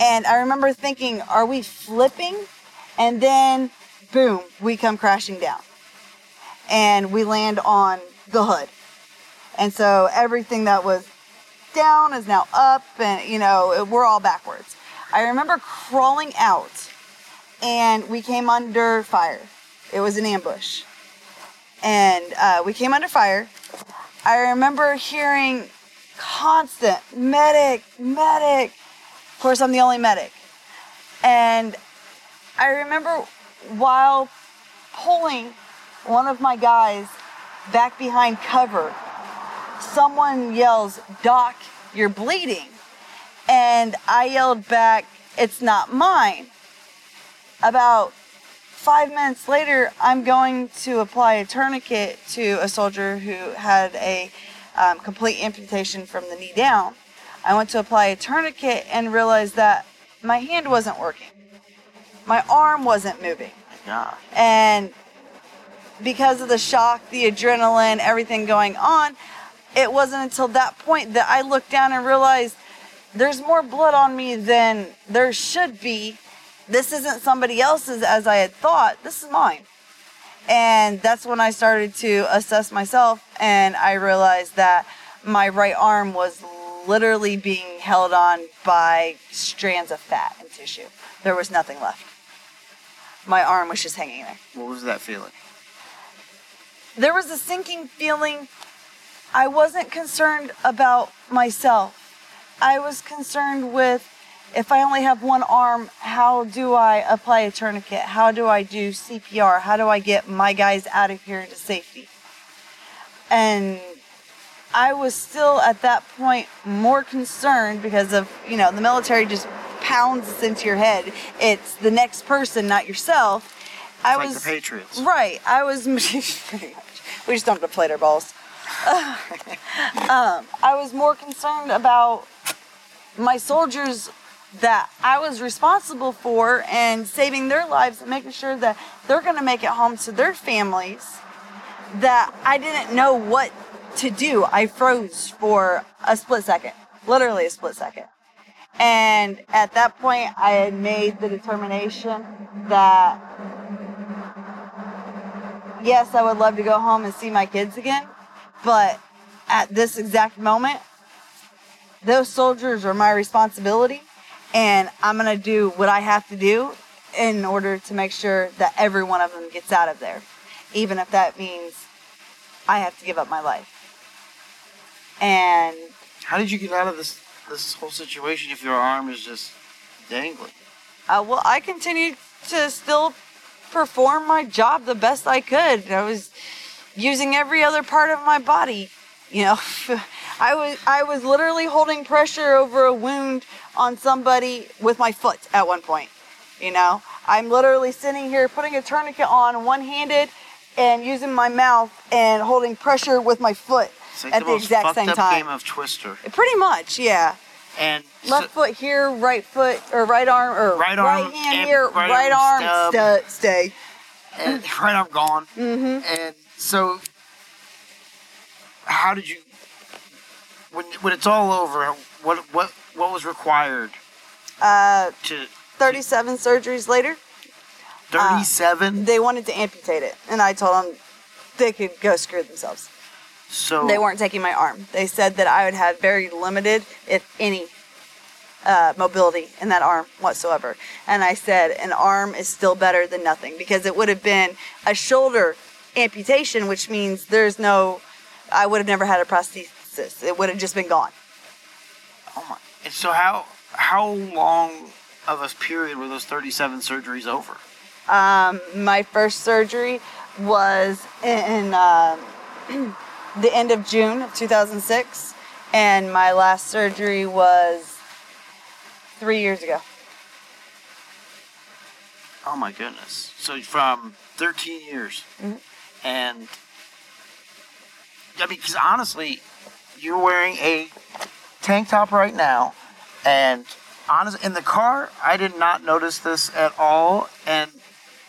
And I remember thinking, are we flipping? And then, boom, we come crashing down. And we land on the hood. And so everything that was down is now up, and you know, we're all backwards. I remember crawling out, and we came under fire. It was an ambush. And uh, we came under fire. I remember hearing constant medic, medic. Of course, I'm the only medic. And I remember while pulling one of my guys back behind cover, someone yells, Doc, you're bleeding. And I yelled back, It's not mine. About five minutes later, I'm going to apply a tourniquet to a soldier who had a um, complete amputation from the knee down. I went to apply a tourniquet and realized that my hand wasn't working. My arm wasn't moving. Yeah. And because of the shock, the adrenaline, everything going on, it wasn't until that point that I looked down and realized there's more blood on me than there should be. This isn't somebody else's as I had thought. This is mine. And that's when I started to assess myself and I realized that my right arm was literally being held on by strands of fat and tissue. There was nothing left. My arm was just hanging there. What was that feeling? There was a sinking feeling. I wasn't concerned about myself. I was concerned with if I only have one arm, how do I apply a tourniquet? How do I do CPR? How do I get my guys out of here to safety? And I was still at that point more concerned because of, you know, the military just pounds this into your head. It's the next person, not yourself. I like was the Patriots. Right. I was pretty much. We just don't deflate our balls. um, I was more concerned about my soldiers that I was responsible for and saving their lives and making sure that they're going to make it home to their families. That I didn't know what to do. I froze for a split second, literally a split second. And at that point, I had made the determination that yes, I would love to go home and see my kids again, but at this exact moment, those soldiers are my responsibility, and I'm gonna do what I have to do in order to make sure that every one of them gets out of there, even if that means I have to give up my life. And How did you get out of this this whole situation if your arm is just dangling? Uh, well, I continued to still perform my job the best I could. I was using every other part of my body. You know, I was I was literally holding pressure over a wound on somebody with my foot at one point. You know, I'm literally sitting here putting a tourniquet on one-handed and using my mouth and holding pressure with my foot like at the, the, exact same up time. game of Twister. Pretty much, yeah. And Left foot here, right foot or right arm or Right arm hand here, right right, arm arm, stub. stu- stay. and right arm gone. Mm-hmm. And so, how did you? When when it's all over, what what what was required Uh, to 37 surgeries later, thirty-seven? they wanted to amputate it, and I told them they could go screw themselves. so They weren't taking my arm. They said that I would have very limited, if any, uh, mobility in that arm whatsoever. And I said, an arm is still better than nothing because it would have been a shoulder amputation, which means there's no, I would have never had a prosthesis. It would have just been gone. Oh my! And so how how long of a period were those thirty-seven surgeries over? Um, my first surgery was in um, the end of June of 2006, and my last surgery was three years ago. Oh my goodness! So from thirteen years, Mhm. and I mean, because honestly, you're wearing a tank top right now, and honest in the car, I did not notice this at all, and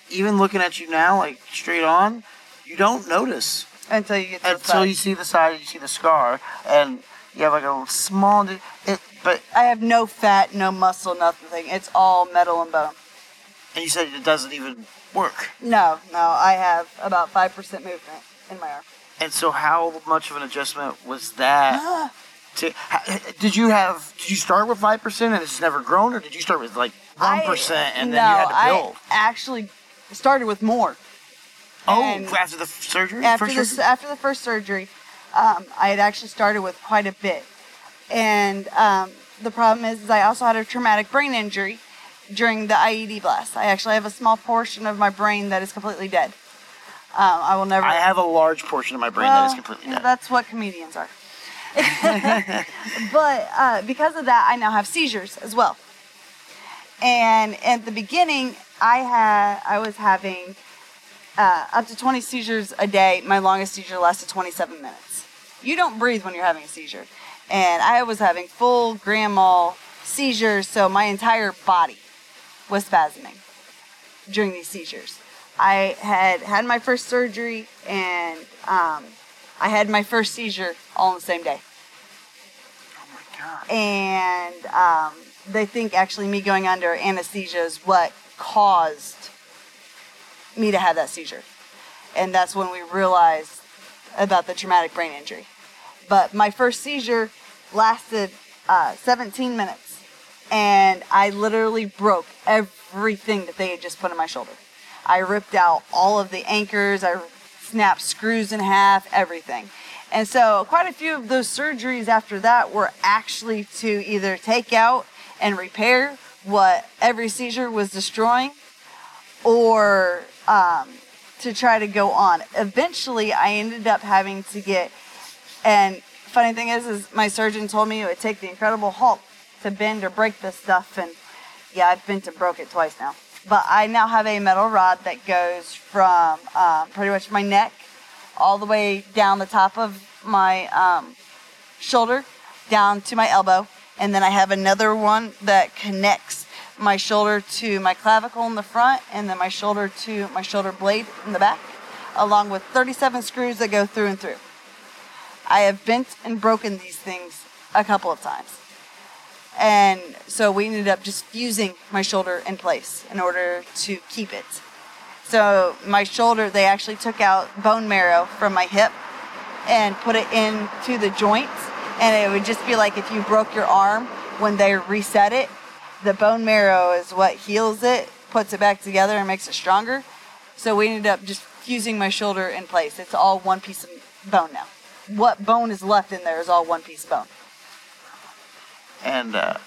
even looking at you now, like straight on, you don't notice Until you get to the until side. you see the side, you see the scar, and you have like a small. It, but I have no fat, no muscle, nothing. It's all metal and bone. and you said it doesn't even work. No, no, I have about 5% movement in my arm. And so, how much of an adjustment was that? To, did you have? Did you start with five percent and it's never grown, or did you start with like one percent and then you had to build? I actually started with more. oh, and after the surgery, after this surgery? after the first surgery, um, I had actually started with quite a bit, and um, the problem is, is I also had a traumatic brain injury during the IED blast. I actually have a small portion of my brain that is completely dead. Um, I will never. I have a large portion of my brain that is completely dead. That's what comedians are. but uh, because of that, I now have seizures as well. And at the beginning, I had I was having uh, up to 20 seizures a day. My longest seizure lasted 27 minutes. You don't breathe when you're having a seizure, and I was having full grand mal seizures, so my entire body was spasming. during these seizures. I had had my first surgery and um, I had my first seizure all on the same day. Oh my god. And um, they think actually me going under anesthesia is what caused me to have that seizure. And that's when we realized about the traumatic brain injury. But my first seizure lasted uh, 17 minutes, and I literally broke everything that they had just put in my shoulder. I ripped out all of the anchors, I snapped screws in half, everything. And so, quite a few of those surgeries after that were actually to either take out and repair what every seizure was destroying or um, to try to go on. Eventually, I ended up having to get, and funny thing is, is my surgeon told me it would take the Incredible Hulk to bend or break this stuff, and yeah, I've bent and broke it twice now. But I now have a metal rod that goes from um, pretty much my neck all the way down the top of my um, shoulder down to my elbow, and then I have another one that connects my shoulder to my clavicle in the front, and then my shoulder to my shoulder blade in the back, along with 37 screws that go through and through. I have bent and broken these things a couple of times. And so we ended up just fusing my shoulder in place in order to keep it. So my shoulder, they actually took out bone marrow from my hip and put it into the joints. And it would just be like if you broke your arm, when they reset it, the bone marrow is what heals it, puts it back together, and makes it stronger. So we ended up just fusing my shoulder in place. It's all one piece of bone now. What bone is left in there is all one piece of bone. And uh,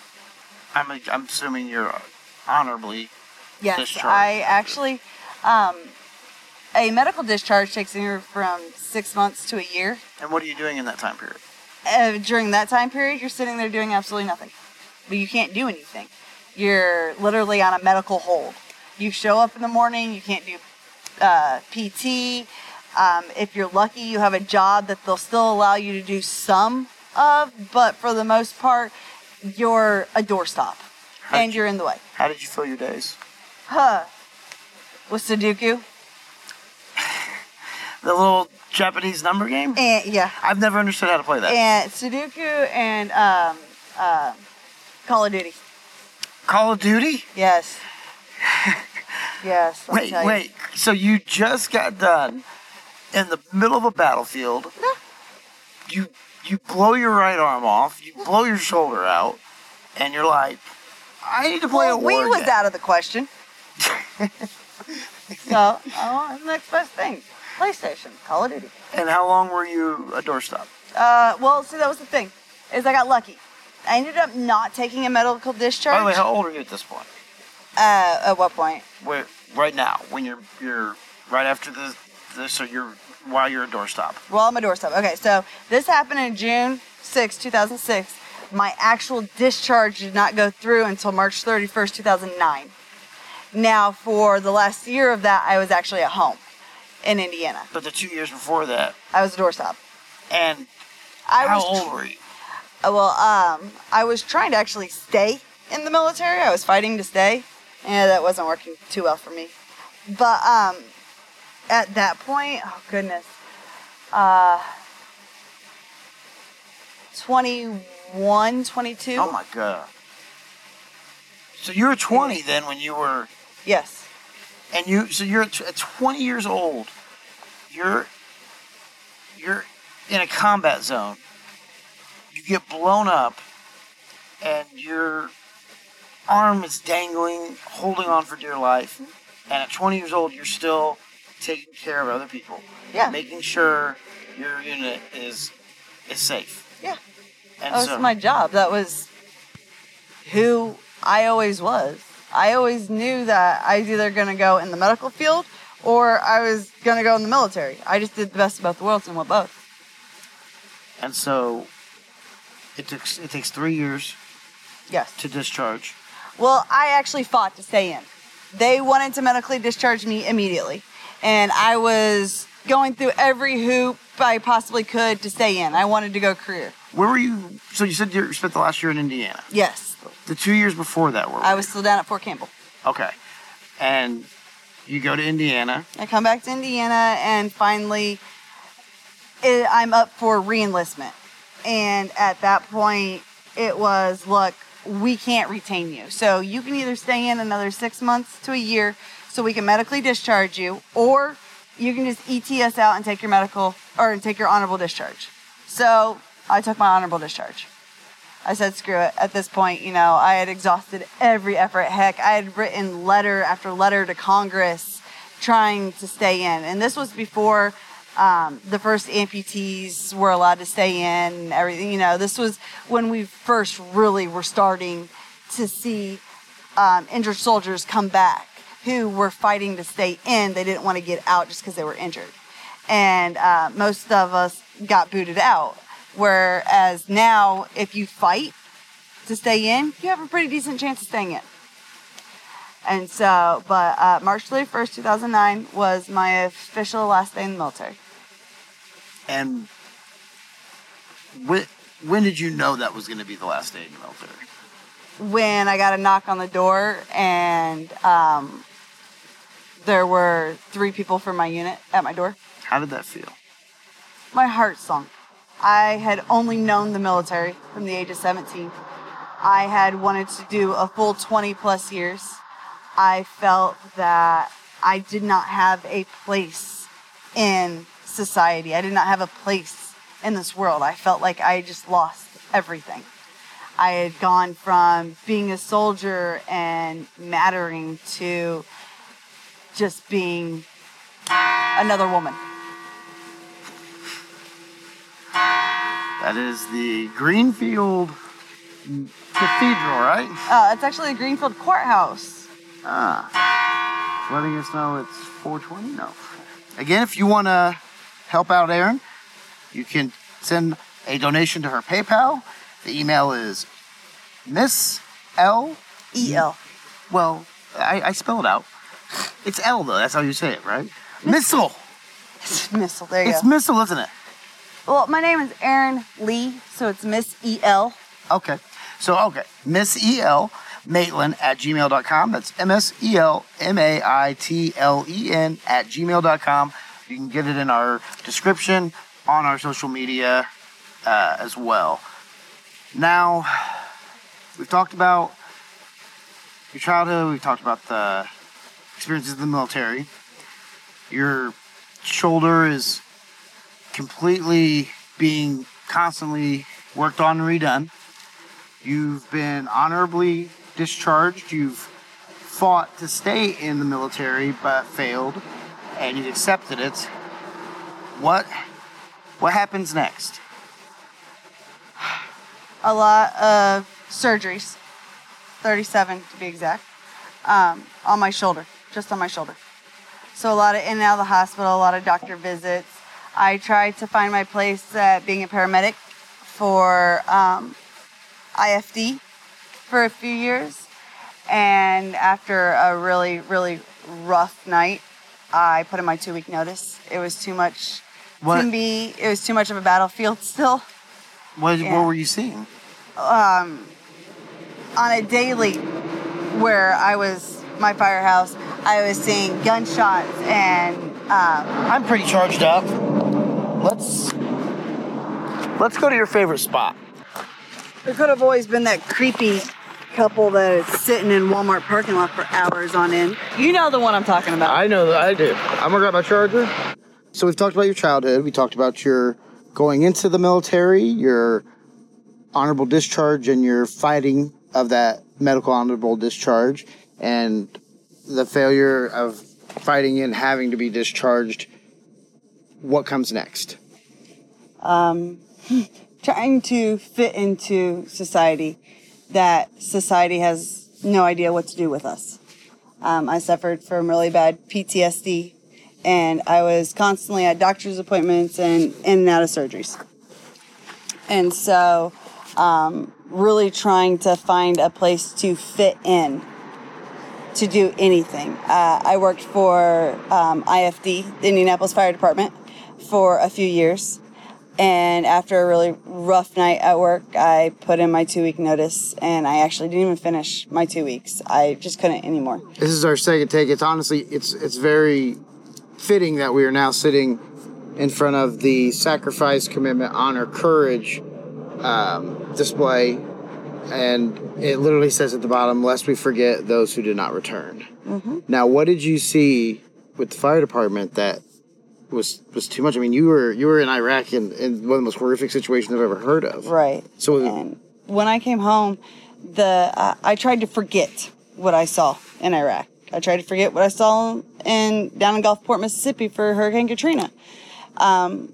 I'm I'm assuming you're honorably Yes, Discharge. I actually, um, a medical discharge takes anywhere from six months to a year. And what are you doing in that time period? Uh, during that time period, you're sitting there doing absolutely nothing. But you can't do anything. You're literally on a medical hold. You show up in the morning, you can't do uh, PT. Um, if you're lucky, you have a job that they'll still allow you to do some of, but for the most part, you're a doorstop How and you're in the way. How did you fill your days? Huh. With Sudoku? The little Japanese number game? And yeah. I've never understood how to play that. and Sudoku and um, uh, Call of Duty. Call of Duty? Yes. yes. Wait, wait. So you just got done in the middle of a battlefield. You you blow your right arm off. You blow your shoulder out, and you're like, I need to play Well, a we was out of the question. so, oh, next best thing. PlayStation, Call of Duty. And how long were you a doorstop? Uh, well, see, that was the thing, is I got lucky. I ended up not taking a medical discharge. By the way, how old are you at this point? uh, at what point? Where right now, when you're you're right after this, this or you're while you're a doorstop. Well, I'm a doorstop. Okay, so this happened in June 6, 2006. My actual discharge did not go through until March 31st, 2009. Now, for the last year of that, I was actually at home in Indiana. But the two years before that, I was a doorstop. and I how was old were you? Uh, well, um, I was trying to actually stay in the military. I was fighting to stay, and that wasn't working too well for me. But um, at that point, oh goodness, uh, 21, 22. Oh my god. So you were 20 then when you were, Yes. and you so you're at at 20 years old. You're you're in a combat zone. You get blown up, and your arm is dangling, holding on for dear life. And at 20 years old, you're still taking care of other people, Yeah. making sure your unit is is safe. Yeah. And That was so, my job. That was who I always was. I always knew that I was either going to go in the medical field or I was going to go in the military. I just did the best of both worlds and went both. and so it takes it takes three years Yes. to discharge. Well, I actually fought to stay in. They wanted to medically discharge me immediately. And I was going through every hoop I possibly could to stay in. I wanted to go career. Where were you? So you said you spent the last year in Indiana. Yes. The two years before that, were I was still down at Fort Campbell. okay. And You go to Indiana. I come back to Indiana and finally it, I'm up for reenlistment. And at that point, it was look, we can't retain you. So you can either stay in another six months to a year so we can medically discharge you, or you can just ETS out and take your medical or take your honorable discharge. So I took my honorable discharge. I said, screw it. At this point, you know, I had exhausted every effort. Heck, I had written letter after letter to Congress trying to stay in. And this was before um, the first amputees were allowed to stay in and everything. You know, this was when we first really were starting to see um, injured soldiers come back who were fighting to stay in. They didn't want to get out just because they were injured. And uh, most of us got booted out. Whereas now, if you fight to stay in, you have a pretty decent chance of staying in. And so, but uh, March 31st, 2009 was my official last day in the military. And when, when did you know that was going to be the last day in the military? When I got a knock on the door and um, there were three people from my unit at my door. How did that feel? My heart sunk. I had only known the military from the age of 17. I had wanted to do a full 20 plus years. I felt that I did not have a place in society. I did not have a place in this world. I felt like I just lost everything. I had gone from being a soldier and mattering to just being another woman. That is the Greenfield Cathedral, right? Uh, it's actually the Greenfield Courthouse. Ah. Letting us know it's 420? No. Again, if you want to help out Erin, you can send a donation to her PayPal. The email is Miss L. E L. Well, I, I spell it out. It's L though. That's how you say it, right? Missile. Missile. There you go. It's go. missile, isn't it? well, my name is Erin Lee, so it's Miss E L. Okay. So, okay. Miss E.L. Maitlen at gmail.com. That's M S E L M A I T L E N at gmail.com. You can get it in our description on our social media uh, as well. Now, we've talked about your childhood, we've talked about the experiences in the military. Your shoulder is completely being constantly worked on and redone. You've been honorably discharged. You've fought to stay in the military but failed and you've accepted it. What what happens next? A lot of surgeries, 37 to be exact, um, on my shoulder, just on my shoulder. So a lot of in and out of the hospital, a lot of doctor visits. I tried to find my place at being a paramedic for um, IFD for a few years. And after a really, really rough night, I put in my two week notice. It was too much What to me. It was too much of a battlefield still. what, Yeah. what were you seeing? Um, on a daily where I was my firehouse, I was seeing gunshots and um, I'm pretty charged up. Let's let's go to your favorite spot. there could have always been that creepy couple that is sitting in Walmart parking lot for hours on end. You know the one I'm talking about. I know that I do. I'm gonna grab my charger. So we've talked about your childhood. We talked about your going into the military, your honorable discharge, and your fighting of that medical honorable discharge, and the failure of fighting and having to be discharged. What comes next? um, trying to fit into society that society has no idea what to do with us. Um, I suffered from really bad PTSD and I was constantly at doctor's appointments and in and out of surgeries. And so, um, really trying to find a place to fit in to do anything. Uh, I worked for um, IFD, the Indianapolis Fire Department, for a few years And after a really rough night at work, I put in my two week notice and I actually didn't even finish my two weeks. I just couldn't anymore. This is our second take. It's honestly, it's it's very fitting that we are now sitting in front of the sacrifice, commitment, honor, courage um, display, and it literally says at the bottom, "Lest we forget those who did not return." Now, what did you see with the fire department that was was too much? I mean, you were you were in Iraq in, in one of the most horrific situations I've ever heard of. Right. So- and when I came home, the uh, I tried to forget what I saw in Iraq. I tried to forget what I saw in down in Gulfport, Mississippi for Hurricane Katrina. Um,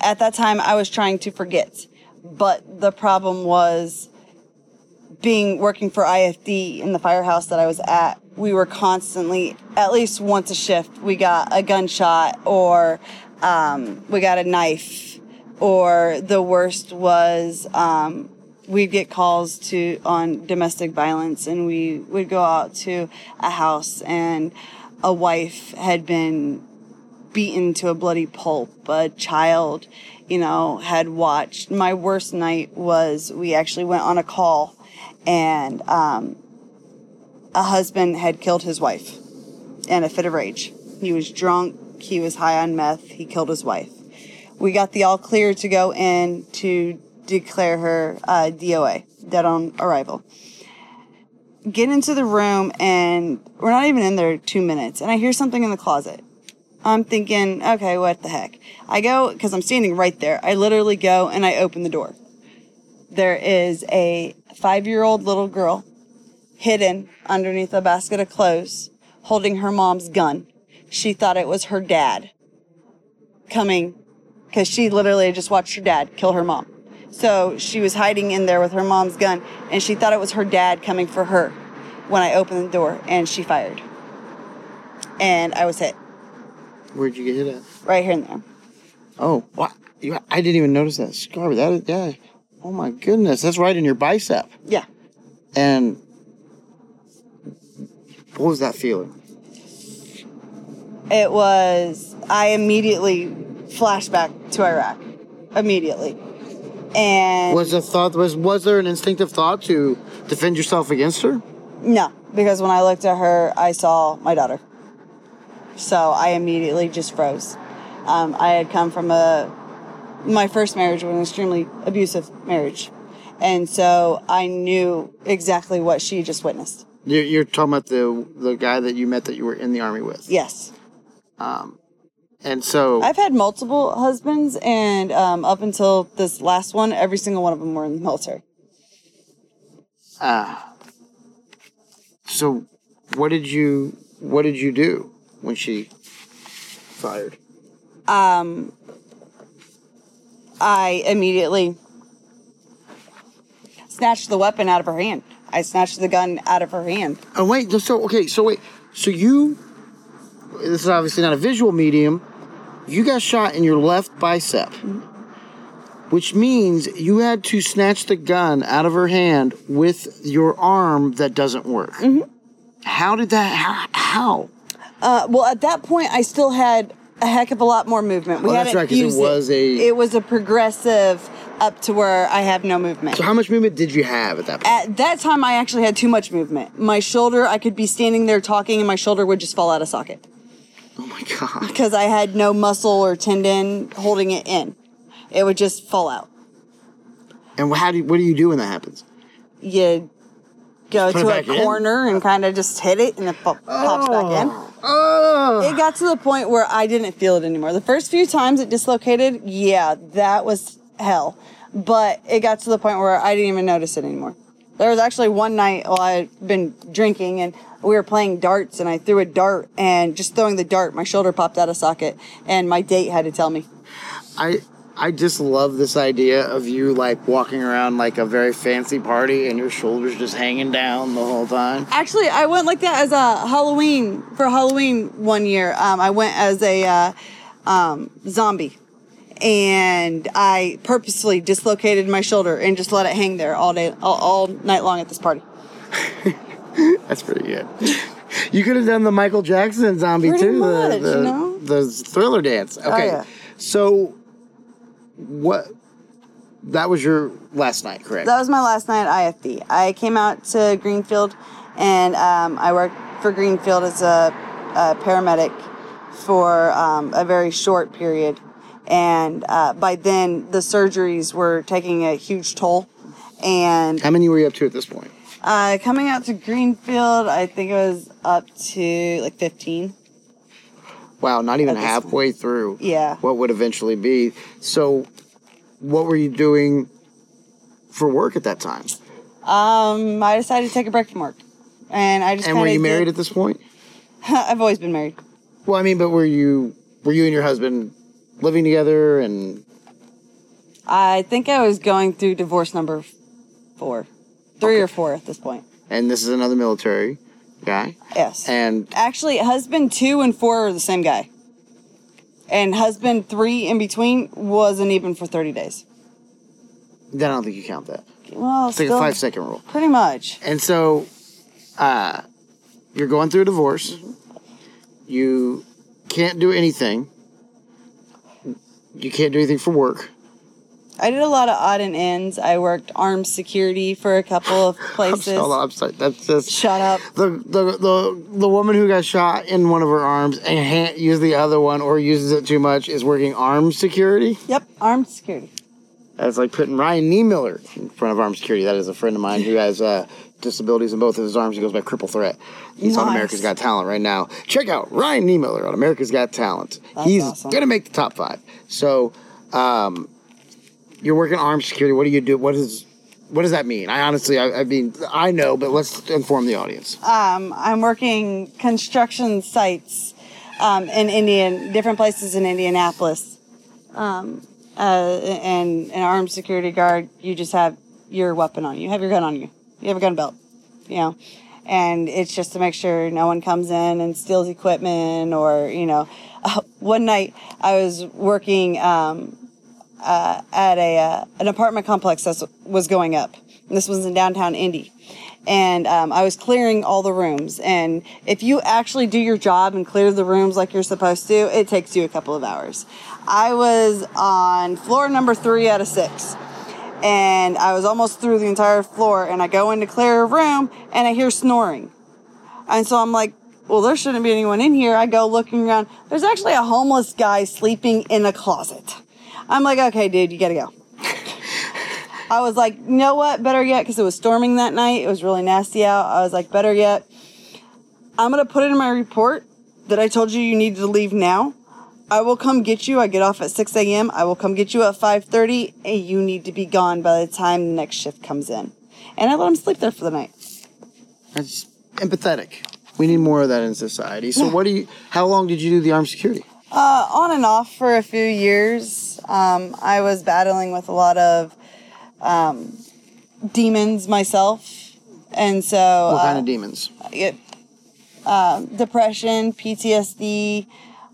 at that time, I was trying to forget, but the problem was being working for IFD in the firehouse that I was at, we were constantly, at least once a shift, we got a gunshot or um, we got a knife, or the worst was um, we'd get calls to on domestic violence, and we would go out to a house and a wife had been beaten to a bloody pulp. A child, you know, had watched. My worst night was we actually went on a call and um, a husband had killed his wife in a fit of rage. He was drunk, he was high on meth, he killed his wife. We got the all clear to go in to declare her uh, DOA, dead on arrival. Get into the room, and we're not even in there two minutes, and I hear something in the closet. I'm thinking, okay, what the heck? I go, because I'm standing right there. I literally go and I open the door. There is a five year old little girl hidden underneath a basket of clothes holding her mom's gun. She thought it was her dad coming because she literally just watched her dad kill her mom. So she was hiding in there with her mom's gun and she thought it was her dad coming for her when I opened the door and she fired. And I was hit Where'd you get hit at? right here and there. Oh, what? I didn't even notice that scar. That yeah. Oh my goodness, that's right in your bicep. Yeah. And what was that feeling? It was, I immediately flashed back to Iraq. Immediately. And Was a thought was was there an instinctive thought to defend yourself against her? no, because when I looked at her, I saw my daughter. So I immediately just froze. Um, I had come from a, my first marriage was an extremely abusive marriage. And so I knew exactly what she just witnessed. You're, you're talking about the the guy that you met that you were in the army with. Yes. Um, And so I've had multiple husbands, and um, up until this last one, every single one of them were in the military. so what did you what did you do when she fired? I immediately snatched the weapon out of her hand. I snatched the gun out of her hand. Oh wait, so okay, so wait, so you this is obviously not a visual medium. You got shot in your left bicep, which means you had to snatch the gun out of her hand with your arm that doesn't work. How did that? How? how? Uh, well, at that point, I still had a heck of a lot more movement. We Oh, that's right, 'cause it was a- it was a progressive up to where I have no movement. So how much movement did you have at that point? At that time, I actually had too much movement. My shoulder, I could be standing there talking, and my shoulder would just fall out of socket. oh my god! because I had no muscle or tendon holding it in. It would just fall out. And how do you, what do you do when that happens? You go to a back in? corner and kind of just hit it, and it pop, pops back in. Oh, It got to the point where I didn't feel it anymore. The first few times it dislocated, yeah, that was hell. But it got to the point where I didn't even notice it anymore. There was actually one night while I'd been drinking and we were playing darts and I threw a dart and just throwing the dart, my shoulder popped out of socket and my date had to tell me. I I just love this idea of you like walking around like a very fancy party and your shoulders just hanging down the whole time. Actually, I went like that as a Halloween for Halloween one year. Um, I went as a uh, um, zombie, and I purposely dislocated my shoulder and just let it hang there all day, all, all night long at this party. That's pretty good. You could have done the Michael Jackson zombie Pretty too, much, the, the, you know? the thriller dance. Okay, yeah. so what? That was your last night, correct? That was my last night at IFD. I came out to Greenfield and um, I worked for Greenfield as a, a paramedic for um, a very short period. And uh, by then, the surgeries were taking a huge toll. And How many were you up to at this point? uh, coming out to Greenfield, I think it was up to like 15. Wow, not even halfway through. Yeah. What would eventually be. So, what were you doing for work at that time? Um, I decided to take a break from work. And I just And were you married did- at this point? I've always been married. Well, I mean, but were you were you and your husband living together and I think I was going through divorce number four, three or four at this point. and this is another military guy Yes. and Actually, husband two and four are the same guy. And husband three in between wasn't even for 30 days. then I don't think you count that. Well, It's like a five second rule. pretty much. And so, uh, you're going through a divorce. You can't do anything. You can't do anything for work. I did a lot of odd and ends. I worked armed security for a couple of places. so upset. That's just Shut up. the, the the the woman who got shot in one of her arms and can't use the other one or uses it too much is working armed security. Yep, armed security. That's like putting Ryan Niemiller in front of armed security. That is a friend of mine who has uh, disabilities in both of his arms. He goes by Cripple Threat. He's on America's Got Talent right now. Check out Ryan Niemiller on America's Got Talent. That's He's awesome. gonna make the top five. So, um, you're working armed security. What do you do? What is what does that mean? I honestly, I, I mean, I know, but let's inform the audience. Um, I'm working construction sites um, in Indian, different places in Indianapolis. Um, uh, and an armed security guard, you just have your weapon on you. You have your gun on you. You have a gun belt, you know. And it's just to make sure no one comes in and steals equipment or, you know. Uh, one night I was working um, uh, at a uh, an apartment complex that was going up. And this was in downtown Indy, and um, I was clearing all the rooms. And if you actually do your job and clear the rooms like you're supposed to, it takes you a couple of hours. I was on floor number three out of six. And I was almost through the entire floor, and I go in to clear a room, and I hear snoring. And so I'm like, well, there shouldn't be anyone in here. I go looking around. There's actually a homeless guy sleeping in a closet. I'm like, okay, dude, you gotta go. I was like, you know what? Better yet, because it was storming that night. It was really nasty out. I was like, better yet, I'm gonna put it in my report that I told you you needed to leave now. I will come get you. I get off at 6 a.m. I will come get you at 5:30, and you need to be gone by the time the next shift comes in. And I let him sleep there for the night. That's empathetic. We need more of that in society. So, what do you? How long did you do the armed security? Uh, on and off for a few years. Um, I was battling with a lot of um, demons myself, and so What kind uh, of demons? it, um, depression, PTSD.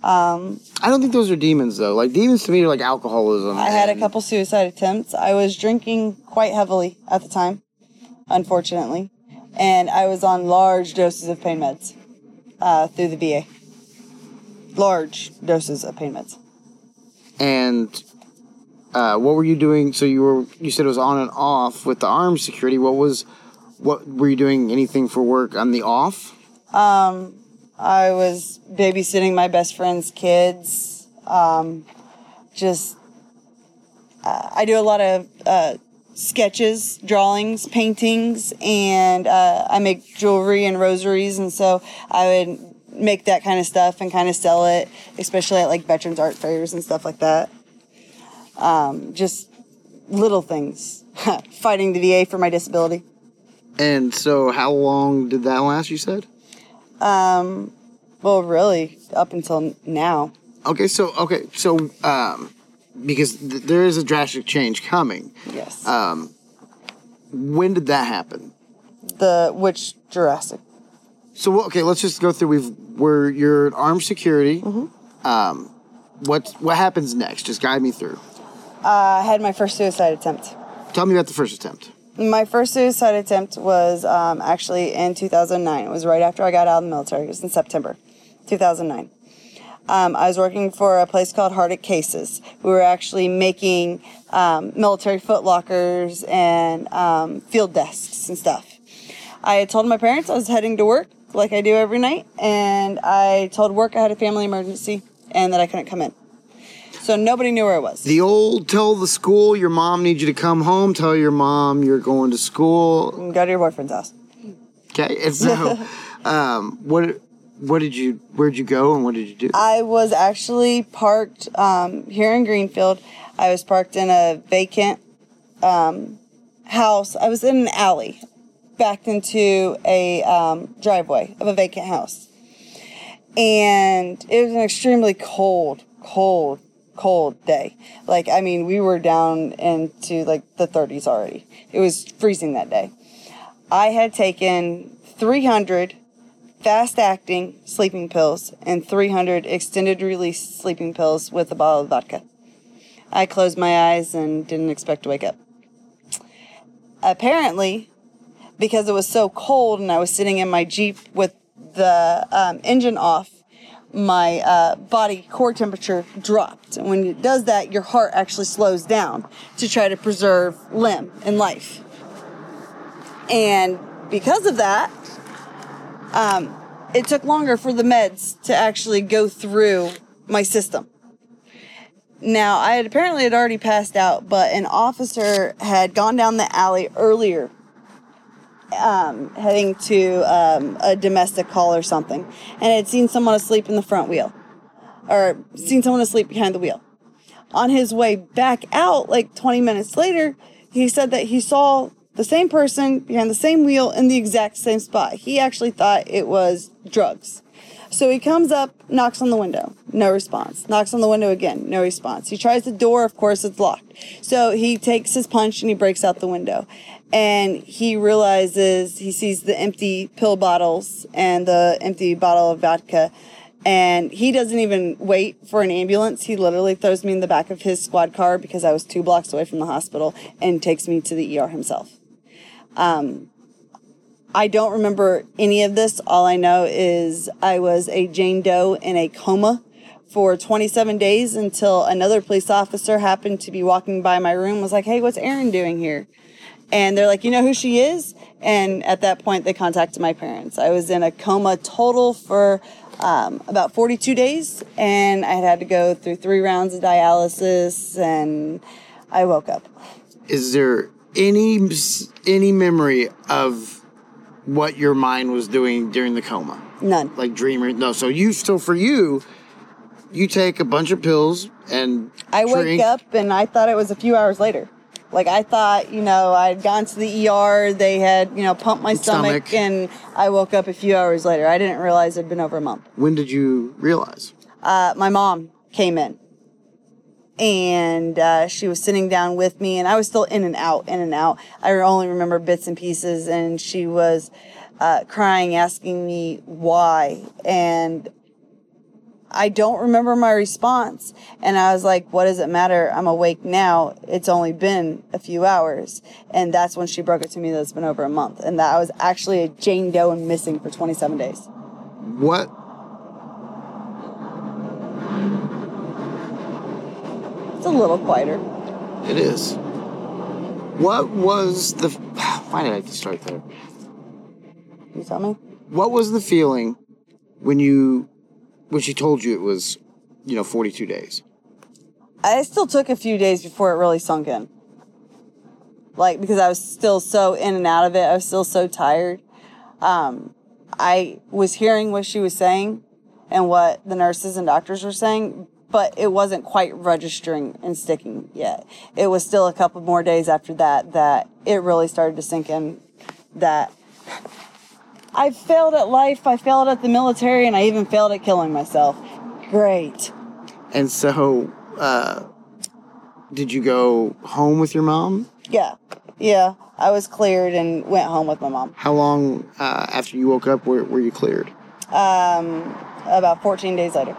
I don't think those are demons though. Like demons to me are like alcoholism. I had a couple suicide attempts. I was drinking quite heavily at the time, unfortunately, and I was on large doses of pain meds uh, through the VA. Large doses of pain meds. And uh, what were you doing? So you were you said it was on and off with the armed security. What was what were you doing? Anything for work on the off? Um, I was babysitting my best friend's kids. Um, just, uh, I do a lot of uh, sketches, drawings, paintings, and uh, I make jewelry and rosaries. And so I would make that kind of stuff and kind of sell it, especially at like veterans art fairs and stuff like that. Um, just little things. Fighting the VA for my disability. And so how long did that last? You said. Um, Well, really, up until now. Okay, so okay, so um, because th- there is a drastic change coming. Yes. Um, When did that happen? the which Jurassic? So okay, let's just go through. We've we're you're at armed security. Mm-hmm. Um, what what happens next? Just guide me through. I had my first suicide attempt. Tell me about the first attempt. My first suicide attempt was um, actually in 2009. It was right after I got out of the military. It was in September 2009. Um, I was working for a place called Hardigg Cases. We were actually making um, military footlockers and um, field desks and stuff. I had told my parents I was heading to work like I do every night, and I told work I had a family emergency and that I couldn't come in. So nobody knew where I was. The old tell the school your mom needs you to come home. Tell your mom you're going to school. Go to your boyfriend's house. Okay, and so um, what what did you where'd you go and what did you do? I was actually parked um, here in Greenfield. I was parked in a vacant um, house. I was in an alley, backed into a um, driveway of a vacant house. And it was an extremely cold, cold, cold day. Like, I mean, we were down into like the 30s already. It was freezing that day. I had taken 300 fast acting sleeping pills and 300 extended release sleeping pills with a bottle of vodka. I closed my eyes and didn't expect to wake up. Apparently, because it was so cold and I was sitting in my Jeep with the um, engine off, my uh, body core temperature dropped. And when it does that, your heart actually slows down to try to preserve limb and life. And because of that, um, it took longer for the meds to actually go through my system. Now, I had apparently had already passed out, but an officer had gone down the alley earlier, um, heading to um, a domestic call or something, and had seen someone asleep in the front wheel, or seen someone asleep behind the wheel. On his way back out, like 20 minutes later, he said that he saw the same person behind the same wheel in the exact same spot. He actually thought it was drugs. So he comes up, knocks on the window, no response. Knocks on the window again, no response. He tries the door, of course, it's locked. So he takes his punch and he breaks out the window. And he realizes he sees the empty pill bottles and the empty bottle of vodka. And he doesn't even wait for an ambulance. He literally throws me in the back of his squad car because I was two blocks away from the hospital and takes me to the ER himself. Um, I don't remember any of this. All I know is I was a Jane Doe in a coma for 27 days until another police officer happened to be walking by my room was like, "Hey, what's aaron doing here?" And they're like, "You know who she is?" And at that point, they contacted my parents. I was in a coma total for um, about 42 days, and I had had to go through three rounds of dialysis, and I woke up. Is there any any memory of what your mind was doing during the coma? None. Like dreamer? No. So you so for you, you take a bunch of pills and I wake up and I thought it was a few hours later. Like I thought, you know, I'd gone to the ER, they had, you know, pumped my stomach, Stomach. and I woke up a few hours later. I didn't realize it'd been over a month. When did you realize? Uh, my mom came in and uh, she was sitting down with me and I was still in and out, in and out. I only remember bits and pieces and she was uh, crying, asking me why. And I don't remember my response. And I was like, what does it matter? I'm awake now. It's only been a few hours. And that's when she broke it to me that it's been over a month. And that I was actually a Jane Doe and missing for 27 days. What? It's a little quieter. It is. What was the? Why did I just start there? You tell me? What was the feeling when you when she told you it was, you know, forty two days? I still took a few days before it really sunk in. Like, because I was still so in and out of it. I was still so tired. Um, I was hearing what she was saying and what the nurses and doctors were saying, but it wasn't quite registering and sticking yet. It was still a couple more days after that that it really started to sink in that I failed at life, I failed at the military, and I even failed at killing myself. Great. And so, uh, did you go home with your mom? Yeah, yeah. I was cleared and went home with my mom. How long uh, after you woke up were, were you cleared? Um, about 14 days later.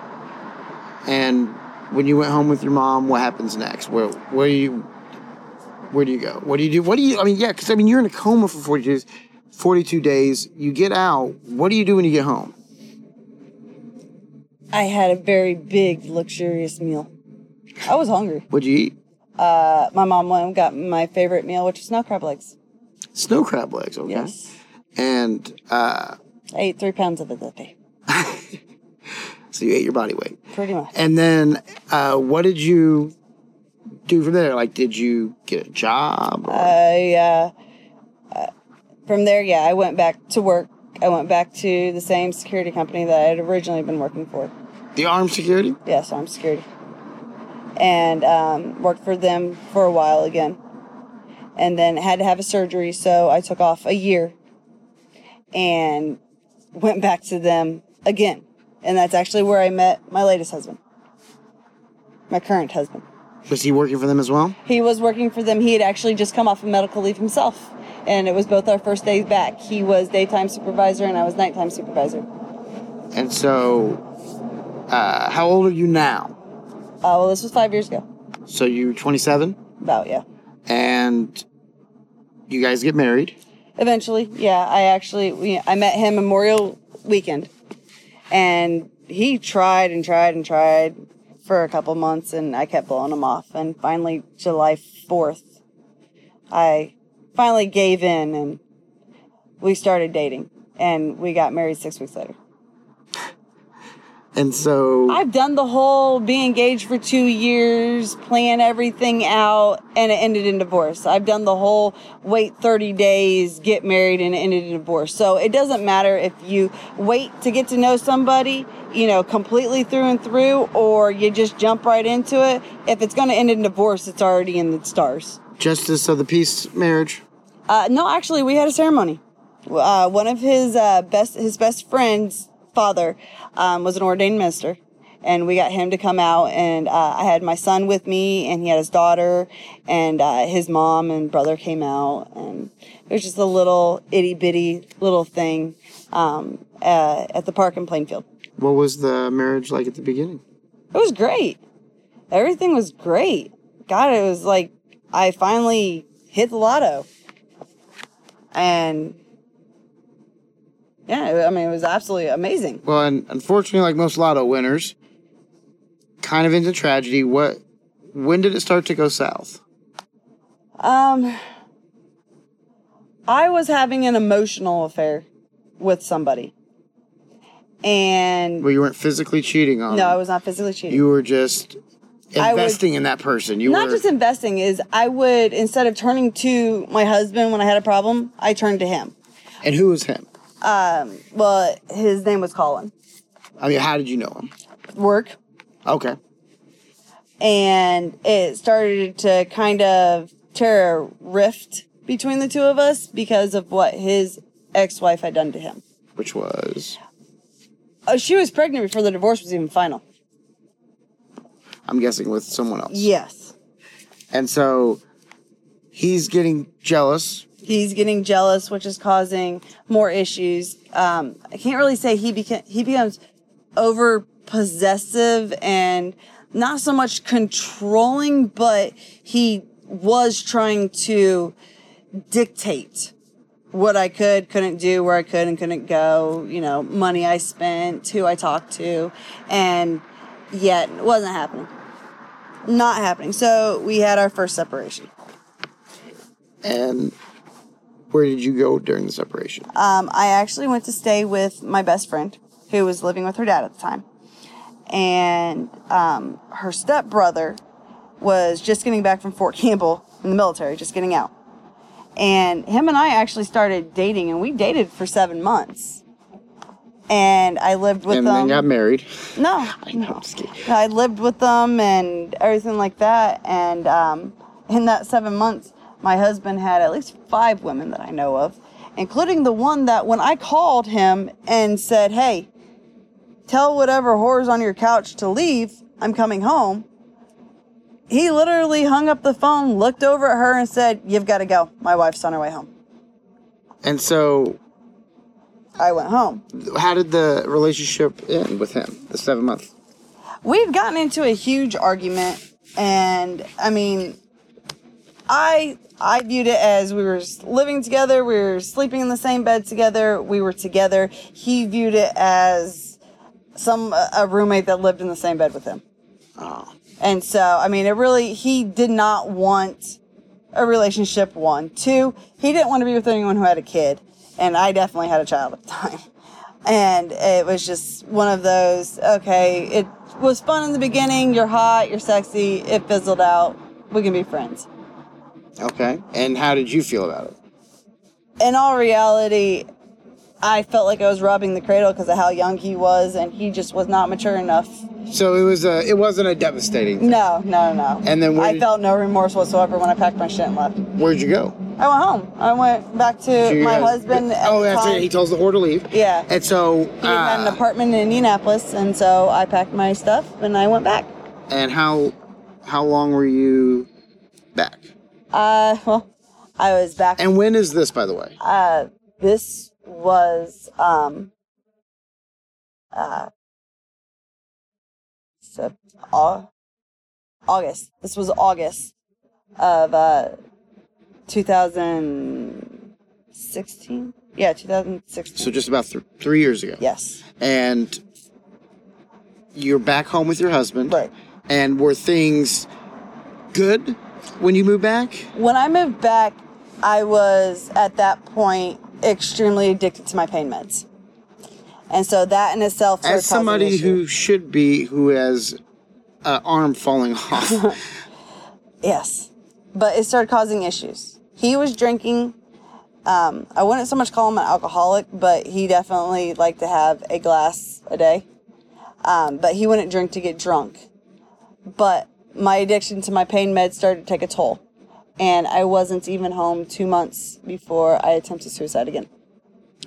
And when you went home with your mom, what happens next? Where where do you where do you go? What do you do? What do you? I mean, yeah, because I mean, you're in a coma for 40 days. 42 days. You get out. What do you do when you get home? I had a very big, luxurious meal. I was hungry. What'd you eat? Uh, my mom went and got my favorite meal, which is snow crab legs. Snow crab legs. Okay. Yes. And uh, I ate three pounds of it that day. so you ate your body weight. Pretty much. And then, uh, what did you do from there? Like, did you get a job? or- I, uh, uh, from there, yeah, I went back to work. I went back to the same security company that I had originally been working for. the armed security? Yes, armed security. And um, worked for them for a while again. And then had to have a surgery, so I took off a year and went back to them again. And that's actually where I met my latest husband, my current husband. Was he working for them as well? He was working for them. He had actually just come off of medical leave himself. And it was both our first days back. He was daytime supervisor and I was nighttime supervisor. And so, uh, how old are you now? Uh, well, this was five years ago. So you 27, About, yeah. and you guys get married. Eventually, yeah. I actually, we, I met him Memorial weekend. And he tried and tried and tried for a couple months and I kept blowing him off. And finally, July 4th, I finally gave in and we started dating. And we got married six weeks later. And so, I've done the whole be engaged for two years, plan everything out, and it ended in divorce. I've done the whole wait 30 days, get married, and it ended in divorce. So it doesn't matter if you wait to get to know somebody, you know, completely through and through, or you just jump right into it. If it's going to end in divorce, it's already in the stars. Justice of the peace marriage. Uh, no, actually, we had a ceremony. Uh, one of his uh, best his best friends' father um, was an ordained minister, and we got him to come out. And uh, I had my son with me, and he had his daughter, and uh, his mom and brother came out, and it was just a little itty bitty little thing um, uh, at the park in Plainfield. What was the marriage like at the beginning? It was great. Everything was great. God, it was like I finally hit the lotto. And yeah, I mean, it was absolutely amazing. Well, and unfortunately, like most lotto winners, kind of into tragedy. What? When did it start to go south? Um, I was having an emotional affair with somebody. And Well, you weren't physically cheating on. no, them. I was not physically cheating. You were just I would- investing in that person. You not were just investing is I would instead of turning to my husband when I had a problem, I turned to him. and who was him? Um, Well, his name was Colin. I mean, how did you know him? Work. Okay. and it started to kind of tear a rift between the two of us because of what his ex-wife had done to him. Which was, Uh, she was pregnant before the divorce was even final. I'm guessing, with someone else. Yes. And so he's getting jealous. He's getting jealous, which is causing more issues. Um, I can't really say he beca- he becomes over possessive and not so much controlling, but he was trying to dictate what I could, couldn't do, where I could and couldn't go, you know, money I spent, who I talked to, and yet it wasn't happening. Not happening. So we had our first separation. And where did you go during the separation? Um, I actually went to stay with my best friend who was living with her dad at the time. And um, her stepbrother was just getting back from Fort Campbell in the military, just getting out. And him and I actually started dating, and we dated for seven months. And I lived with and them. then got married. No, know, just kidding. I lived with them and everything like that. And um, in that seven months, my husband had at least five women that I know of, including the one that when I called him and said, "Hey, tell whatever whore's on your couch to leave. I'm coming home." He literally hung up the phone, looked over at her, and said, "You've got to go. My wife's on her way home." And so, I went home. how did the relationship end with him? The seven months. we'd gotten into a huge argument and i mean i i viewed it as we were living together we were sleeping in the same bed together we were together he viewed it as some a roommate that lived in the same bed with him. Oh. And so, I mean, it really, he did not want a relationship, one. Two, he didn't want to be with anyone who had a kid. And I definitely had a child at the time. And it was just one of those, okay, it was fun in the beginning. You're hot, you're sexy. It fizzled out. We can be friends. Okay. And how did you feel about it? In all reality, I felt like I was robbing the cradle because of how young he was, and he just was not mature enough. So it was a. It wasn't a devastating. No, no, no. And then I did- felt no remorse whatsoever when I packed my shit and left. Where'd you go? I went home. I went back to So my guys- husband. At Oh, that's time. it. He tells the whore to leave. Yeah. And so. He had an uh, apartment in Indianapolis, and so I packed my stuff and I went back. and how how long were you back? Uh, well, I was back. And when is this, by the way? uh, this was um, uh, so, August. This was August of uh, 2016. Yeah, 2016. So just about th- three years ago. yes, And you're back home with your husband. right. And were things good when you moved back? When I moved back, I was at that point extremely addicted to my pain meds. And so that in itself As somebody who should be, who has an arm falling off. Yes. But it started causing issues. He was drinking. Um, I wouldn't so much call him an alcoholic, but he definitely liked to have a glass a day. Um, but he wouldn't drink to get drunk. But my addiction to my pain meds started to take a toll. And I wasn't even home two months before I attempted suicide again.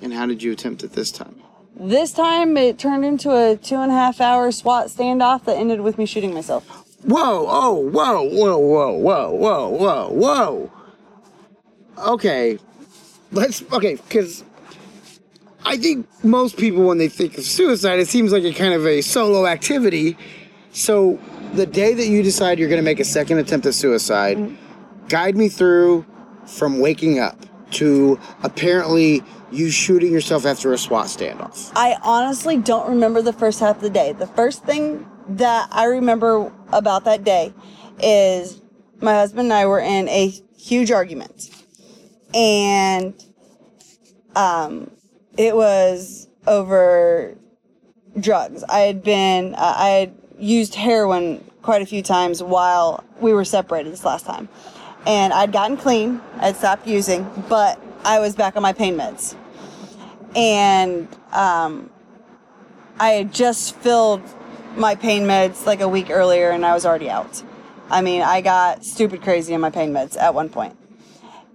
and how did you attempt it this time? This time it turned into a two and a half hour SWAT standoff that ended with me shooting myself. Whoa, oh, whoa, whoa, whoa, whoa, whoa, whoa, whoa. Okay. Let's, okay, because I think most people, when they think of suicide, it seems like a kind of a solo activity. So, the day that you decide you're going to make a second attempt at suicide, mm-hmm. guide me through from waking up to apparently you shooting yourself after a SWAT standoff. I honestly don't remember the first half of the day. The first thing that I remember about that day is my husband and I were in a huge argument. And um it was over drugs. I had been uh, I had used heroin quite a few times while we were separated this last time. And I'd gotten clean, I'd stopped using, but I was back on my pain meds and um, I had just filled my pain meds like a week earlier, and I was already out. I mean, I got stupid crazy in my pain meds at one point,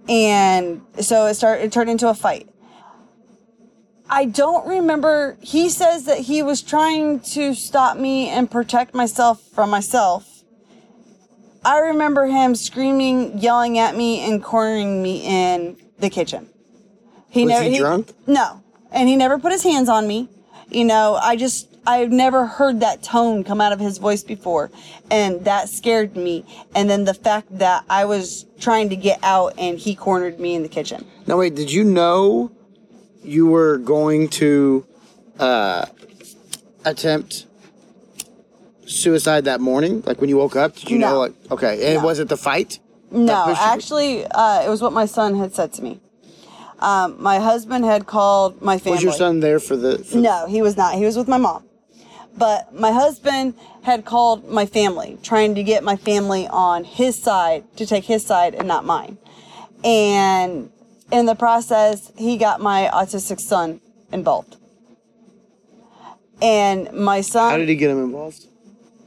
and so it started. It turned into a fight. I don't remember. He says that he was trying to stop me and protect myself from myself. I remember him screaming, yelling at me, and cornering me in the kitchen. He Was never, he drunk? No. And he never put his hands on me. You know, I just, I've never heard that tone come out of his voice before. And that scared me. And then the fact that I was trying to get out and he cornered me in the kitchen. Now, wait, did you know you were going to uh, attempt suicide that morning? Like when you woke up? Did you know? Like, okay. And No. was it the fight? No, actually, uh, it was what my son had said to me. Um, my husband had called my family. Was your son there for the. For No, he was not. He was with my mom. But my husband had called my family, trying to get my family on his side to take his side and not mine. And in the process, he got my autistic son involved. And my son. How did he get him involved?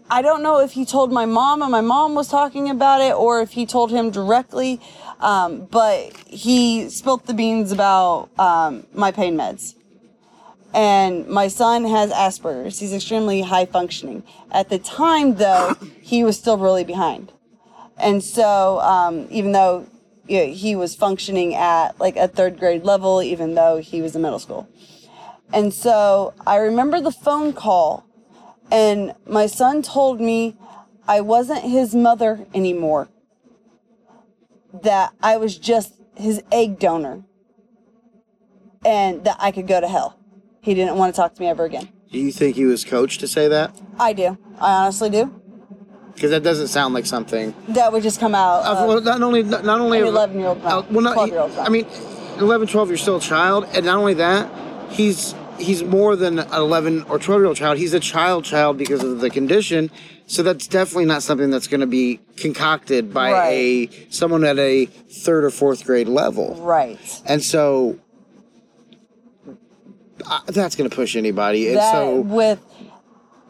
I don't know if he told my mom and my mom was talking about it or if he told him directly, um, but he spilt the beans about um, my pain meds. And my son has Asperger's. He's extremely high functioning. At the time, though, he was still really behind. And so, um, even though you know, he was functioning at like a third grade level, even though he was in middle school. And so I remember the phone call and my son told me I wasn't his mother anymore. That I was just his egg donor. And that I could go to hell. He didn't want to talk to me ever again. Do you think he was coached to say that? I do. I honestly do. Because that doesn't sound like something. That would just come out. Uh, of- well, not only not only an 11-year-old uh, well, not 12-year-old. I mean, 11, 12, you're still a child, and not only that, he's he's more than an 11 or 12 year old child. He's a child child because of the condition. So that's definitely not something that's going to be concocted by Right. a someone at a third or fourth grade level. right. And so uh, that's going to push anybody. And that so with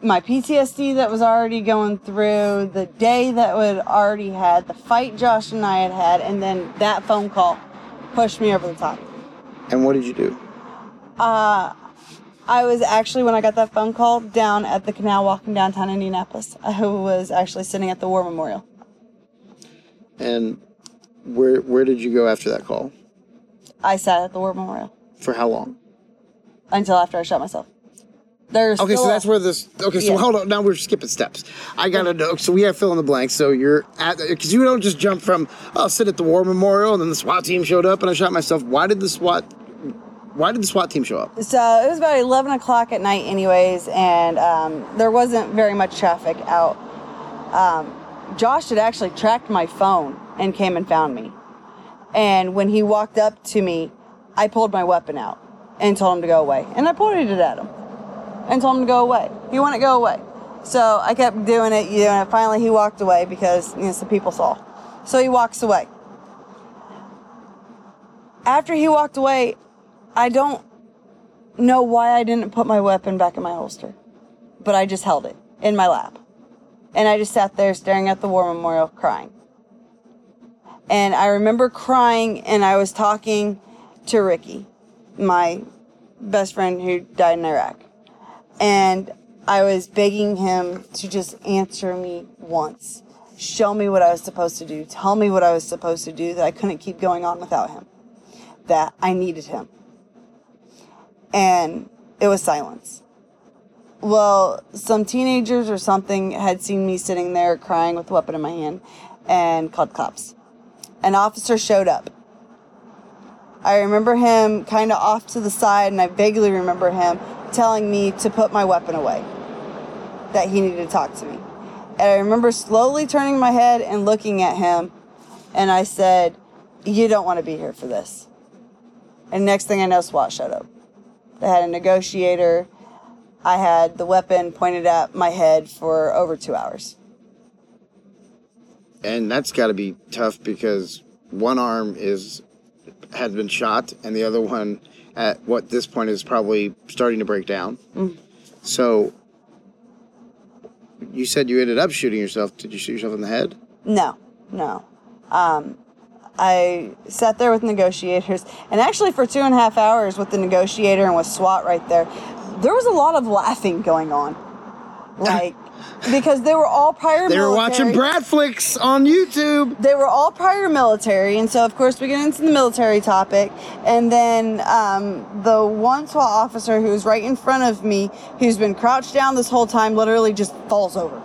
my PTSD that was already going through, the day that we already had, the fight Josh and I had had, and then that phone call pushed me over the top. and what did you do? I was actually, when I got that phone call, down at the canal walking downtown Indianapolis. I was actually sitting at the War Memorial. And where where did you go after that call? I sat at the War Memorial For how long? until after I shot myself. There's Okay, so that's where this. Okay, so Yeah. hold on. Now we're skipping steps. I gotta know. So we have fill in the blanks. So you're at because you don't just jump from oh, I'll oh sit at the war memorial and then the SWAT team showed up and I shot myself. Why did the SWAT? Why did the SWAT team show up? So it was about 11 o'clock at night, anyways, and um, there wasn't very much traffic out. Um, Josh had actually tracked my phone and came and found me. And when he walked up to me, I pulled my weapon out and told him to go away. And I pointed it at him and told him to go away. He wouldn't go away. So I kept doing it, you know, and finally he walked away because you know, some people saw. So he walks away. After he walked away, I don't know why I didn't put my weapon back in my holster, but I just held it in my lap. And I just sat there staring at the war memorial crying. And I remember crying and I was talking to Ricky, my best friend who died in Iraq. And I was begging him to just answer me once. Show me what I was supposed to do. Tell me what I was supposed to do that I couldn't keep going on without him. That I needed him and it was silence. Well, some teenagers or something had seen me sitting there crying with a weapon in my hand and called cops. An officer showed up. I remember him kind of off to the side, and I vaguely remember him telling me to put my weapon away, that he needed to talk to me. And I remember slowly turning my head and looking at him, and I said, You don't want to be here for this. And next thing I know, SWAT showed up. They had a negotiator. I had the weapon pointed at my head for over two hours. And that's got to be tough because one arm is has been shot and the other one at what this point is probably starting to break down. So you said you ended up shooting yourself. Did you shoot yourself in the head? No, no. Um, I sat there with negotiators, and actually for two and a half hours with the negotiator and with SWAT right there, there was a lot of laughing going on, like because they were all prior. They were watching military. Brad flicks on YouTube. they were all prior military, and so of course we get into the military topic, and then um, the one SWAT officer who's right in front of me, who's been crouched down this whole time, literally just falls over.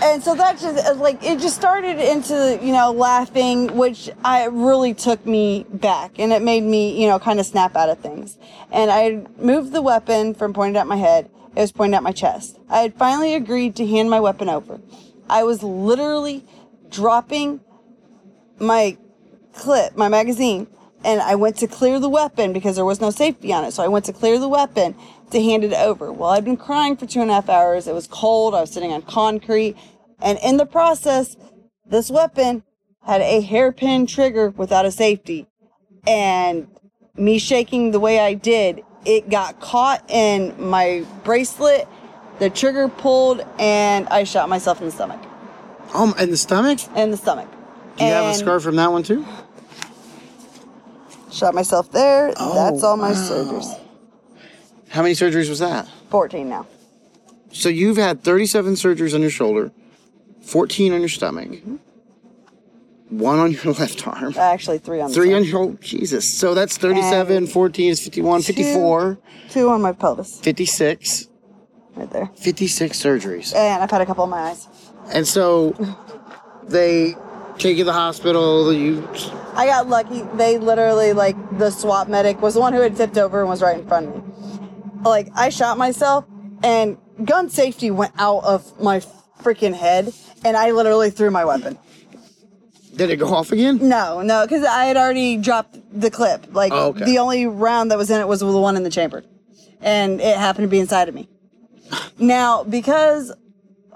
And so that just uh, like it just started into you know laughing, which I really took me back, and it made me you know kind of snap out of things. And I moved the weapon from pointed at my head; it was pointed at my chest. I had finally agreed to hand my weapon over. I was literally dropping my clip, my magazine, and I went to clear the weapon because there was no safety on it. So I went to clear the weapon to hand it over. Well, I'd been crying for two and a half hours. It was cold. I was sitting on concrete. And in the process, this weapon had a hairpin trigger without a safety. And me shaking the way I did, it got caught in my bracelet. The trigger pulled, and I shot myself in the stomach. Oh, in the stomach? In the stomach. Do you have a scar from that one too? Shot myself there. Oh, That's all my wow. surgeries. How many surgeries was that? 14 now. So you've had 37 surgeries on your shoulder, 14 on your stomach, mm-hmm. one on your left arm, Actually, three on the three side. on your oh, Jesus. So that's 37, And 14 is 51, 54, Two on my pelvis, 56, right there. 56 surgeries. And I've had a couple on my eyes. And so they take you to the hospital, you I got lucky. They literally, like, the SWAT medic was the one who had tipped over and was right in front of me. Like I shot myself and gun safety went out of my freaking head and I literally threw my weapon. Did it go off again? No, no, because I had already dropped the clip. Like Oh, okay. the only round that was in it was the one in the chamber, and it happened to be inside of me. Now, because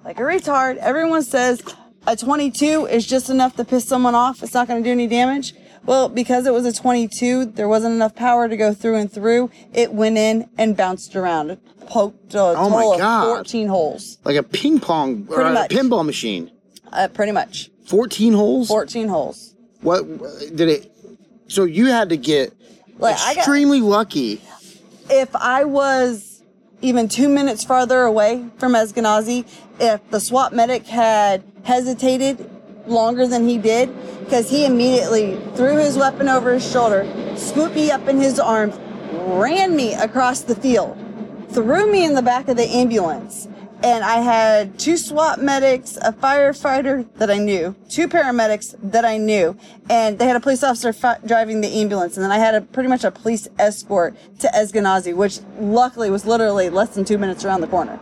like a retard, everyone says a 22 is just enough to piss someone off. It's not going to do any damage. Well, because it was a 22, there wasn't enough power to go through and through. It went in and bounced around. It poked a Oh total God. of 14 holes. Like a ping pong or Pretty a much. pinball machine. Uh, pretty much 14 holes? 14 holes. What did it? So you had to get Like I got. extremely lucky. if I was even two minutes farther away from Eskenazi, if the SWAT medic had hesitated longer than he did, because he immediately threw his weapon over his shoulder, swooped me up in his arms, ran me across the field, threw me in the back of the ambulance. And I had two SWAT medics, a firefighter that I knew, two paramedics that I knew, and they had a police officer fi- driving the ambulance. And then I had a pretty much a police escort to Eskenazi, which luckily was literally less than two minutes around the corner.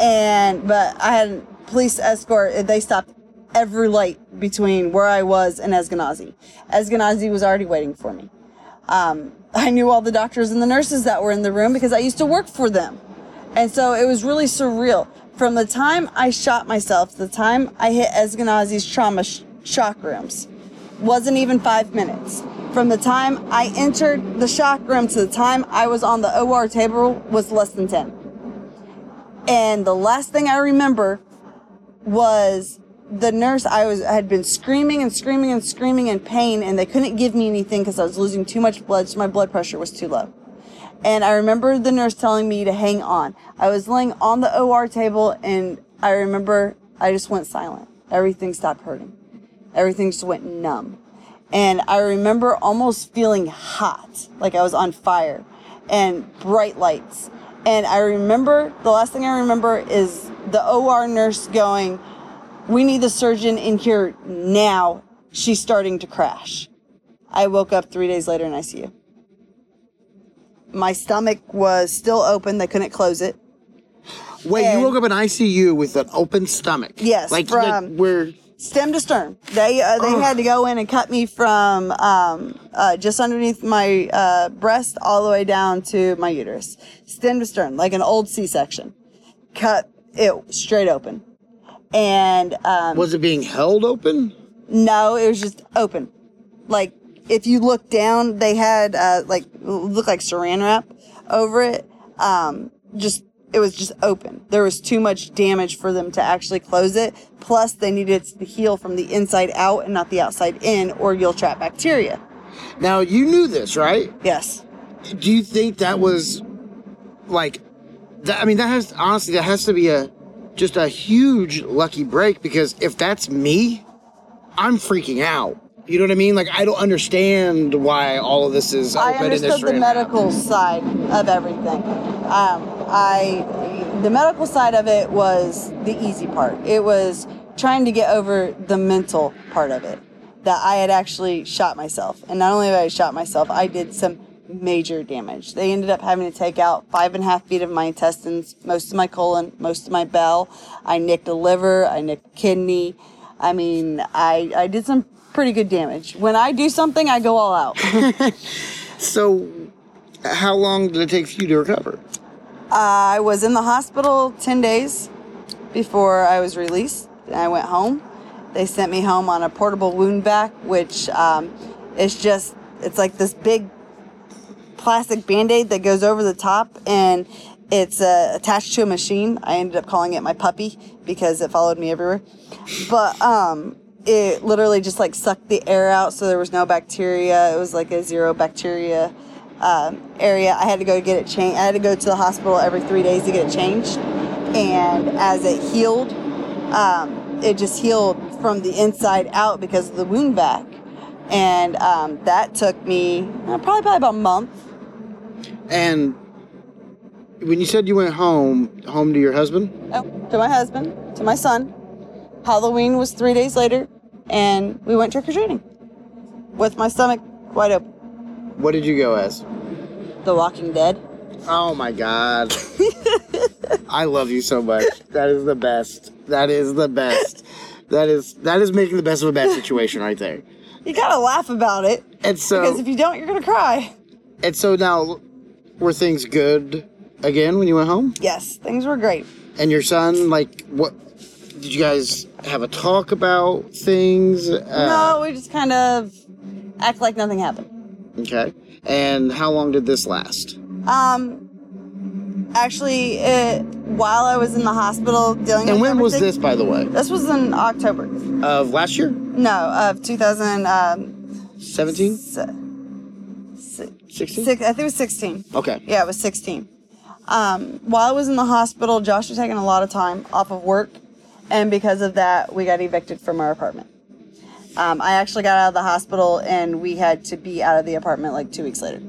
And but I had a police escort. They stopped every light between where I was and Eskenazi. Eskenazi was already waiting for me. Um, I knew all the doctors and the nurses that were in the room because I used to work for them. And so it was really surreal. From the time I shot myself, the time I hit Eskenazi's trauma sh- shock rooms, wasn't even five minutes. From the time I entered the shock room to the time I was on the OR table was less than 10. And the last thing I remember was the nurse I was had been screaming and screaming and screaming in pain and they couldn't give me anything because I was losing too much blood so my blood pressure was too low. And I remember the nurse telling me to hang on. I was laying on the OR table and I remember I just went silent. Everything stopped hurting. Everything just went numb. And I remember almost feeling hot, like I was on fire, and bright lights. And I remember, the last thing I remember is the OR nurse going, We need the surgeon in here now. She's starting to crash. I woke up three days later in ICU. My stomach was still open, they couldn't close it. Wait, And- you woke up in ICU with an open stomach. Yes, like, from- like where stem to stern. They uh, they had to go in and cut me from um, uh, just underneath my uh, breast all the way down to my uterus, stem to stern, like an old C-section. Cut it straight open, and um, was it being held open? no, it was just open. Like if you look down, they had uh, like look like Saran wrap over it. Um, just it was just open. There was too much damage for them to actually close it. Plus, they needed to heal from the inside out and not the outside in, or you'll trap bacteria. Now you knew this, right? Yes. Do you think that was like that? I mean, that has honestly that has to be a just a huge lucky break because if that's me, I'm freaking out. You know what I mean? Like I don't understand why all of this is I open in this understood the medical side of everything. Um, I the medical side of it was the easy part. It was trying to get over the mental part of it. That I had actually shot myself, and not only did I shot myself, I did some major damage. They ended up having to take out five and a half feet of my intestines, most of my colon, most of my bowel. I nicked a liver, I nicked a kidney. I mean, I I did some pretty good damage. When I do something, I go all out. So, how long did it take for you to recover? I was in the hospital 10 days before I was released. I went home. They sent me home on a portable wound vac, which um, is just, it's like this big plastic band aid that goes over the top and it's uh, attached to a machine. I ended up calling it my puppy because it followed me everywhere. But um, it literally just like sucked the air out so there was no bacteria. It was like a zero bacteria um, area. I had to go get it changed. I had to go to the hospital every three days to get it changed. And as it healed, um, it just healed from the inside out because of the wound vac. And um, that took me uh, probably, probably about a month. And when you said you went home, home to your husband, Oh, to my husband, to my son. Halloween was three days later, and we went trick or treating with my stomach wide open. what did you go as? The Walking Dead. Oh my god. I love you so much. That is the best. That is the best. That is that is making the best of a bad situation right there. You gotta laugh about it And so because if you don't, you're gonna cry. and so now were things good again when you went home? Yes, things were great. And your son, like what did you guys have a talk about things? Uh, no, we just kind of act like nothing happened. Okay. And how long did this last? Um, actually, it, while I was in the hospital dealing And when was this, by the way? This was in October. Of last year? No, of 2000. Um, 17? si- si- 16? six, I think it was 16. Okay. Yeah, it was 16. Um, while I was in the hospital, Josh was taking a lot of time off of work, and because of that, we got evicted from our apartment. Um, I actually got out of the hospital, and we had to be out of the apartment like two weeks later.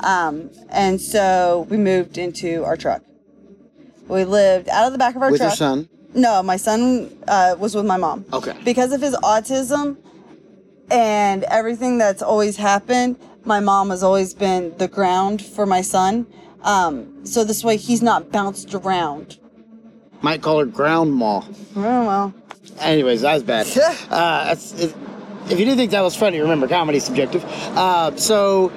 Um, and so we moved into our truck. We lived out of the back of our With truck. your son? No, my son uh, was with my mom. Okay. Because of his autism and everything that's always happened, my mom has always been the ground for my son. Um, so this way he's not bounced around. Might call her ground mall. Oh, well. Anyways, that was bad. uh, it, if you didn't think that was funny, remember comedy's subjective. Uh, so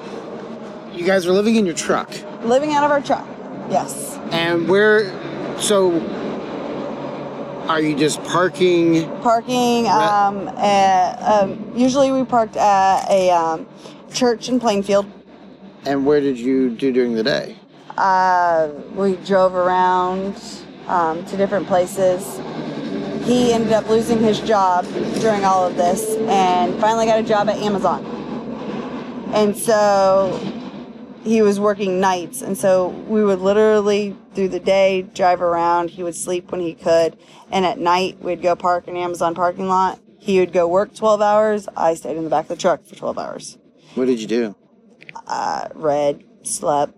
you guys are living in your truck, Living out of our truck. Yes. and where? So are you just parking? Parking. Um, at, um, usually we parked at a um, church in Plainfield. And where did you do during the day? Uh, we drove around um, to different places. He ended up losing his job during all of this and finally got a job at Amazon. And so he was working nights. And so we would literally, through the day, drive around. He would sleep when he could. And at night, we'd go park in Amazon parking lot. He would go work 12 hours. I stayed in the back of the truck for 12 hours. What did you do? Uh, read, slept.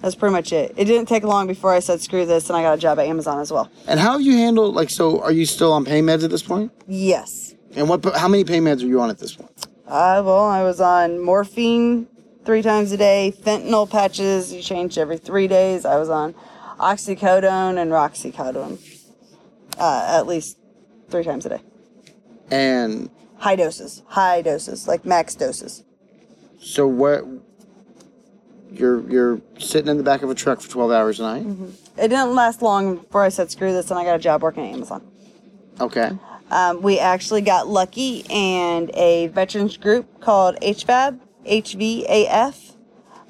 That's pretty much it. It didn't take long before I said screw this and I got a job at Amazon as well. And how have you handled like? So are you still on pain meds at this point? Yes. And what? How many pain meds are you on at this point? Uh, well, I was on morphine three times a day, fentanyl patches you change every three days. I was on oxycodone and Roxicodone uh, at least three times a day. And High doses, high doses, like max doses. so what? You're you're sitting in the back of a truck for twelve hours a night. It didn't last long before I said screw this and I got a job working at Amazon. Okay. Um, we actually got lucky and a veterans group called HVAB, HVAF,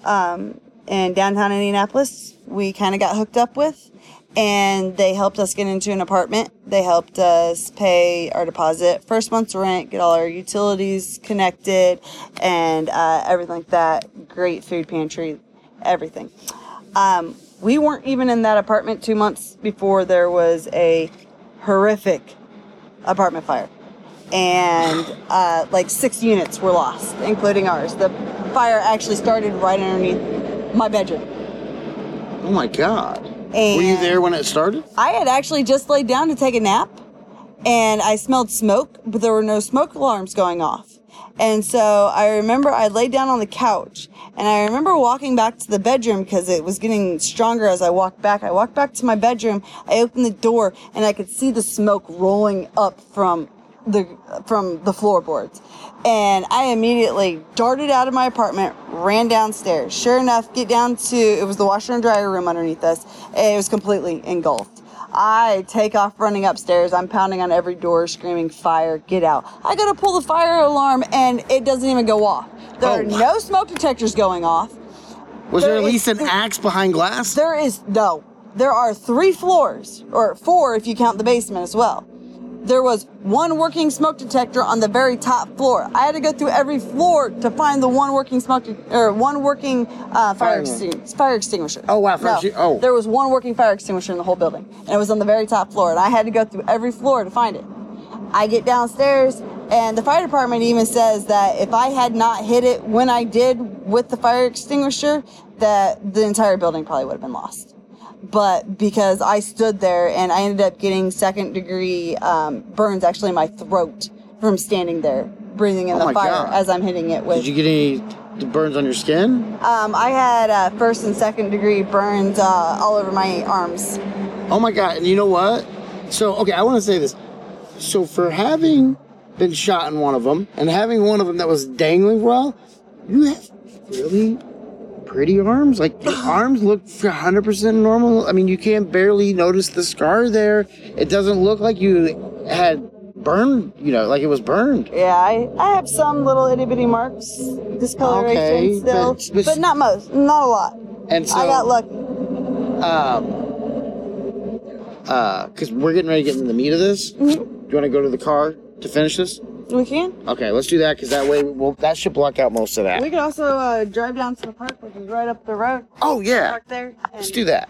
um, in downtown Indianapolis. We kind of got hooked up with, and they helped us get into an apartment. They helped us pay our deposit, first month's rent, get all our utilities connected, and uh, everything like that. Great food pantry, everything. Um, we weren't even in that apartment two months before there was a horrific apartment fire. And uh, like six units were lost, including ours. The fire actually started right underneath my bedroom. Oh my God. And Were you there when it started? I had actually just laid down to take a nap and I smelled smoke, but there were no smoke alarms going off. And so I remember I laid down on the couch and I remember walking back to the bedroom because it was getting stronger as I walked back. I walked back to my bedroom, I opened the door and I could see the smoke rolling up from the from the floorboards. And I immediately darted out of my apartment, ran downstairs. Sure enough, get down to it was the washer and dryer room underneath us. and It was completely engulfed. I take off running upstairs. I'm pounding on every door, screaming, Fire, get out. I gotta pull the fire alarm and it doesn't even go off. There Oh. are no smoke detectors going off. Was there, There at least an axe behind glass? There is no. There are three floors, or four if you count the basement as well. There was one working smoke detector on the very top floor. I had to go through every floor to find the one working smoke de- or one working uh, fire, Fire extinguisher. Oh, wow, fire No, oh. there was one working fire extinguisher in the whole building, and it was on the very top floor. And I had to go through every floor to find it. I get downstairs, and the fire department even says that if I had not hit it when I did with the fire extinguisher, that the entire building probably would have been lost. But because I stood there and I ended up getting second degree um, burns actually in my throat from standing there, breathing in Oh the fire God. as I'm hitting it with. Did you get any burns on your skin? um, I had uh, first and second degree burns uh, all over my arms. Oh my god! And you know what? So okay, I want to say this. So for having been shot in one of them and having one of them that was dangling while, you have really pretty arms. Like your arms look 100% normal. I mean, you can't barely notice the scar there. It doesn't look like you had burned. You know, like it was burned. Yeah, I, I have some little itty bitty marks, discoloration Okay, still, but- but, but- not most, not a lot. And so I got lucky. um uh because we're getting ready to get into the meat of this. Do you want to go to the car to finish this? We can. Okay, let's do that because that way we'll, that should block out most of that. We could also uh, drive down to the park, which is right up the road. Oh yeah, Park there. let's do that.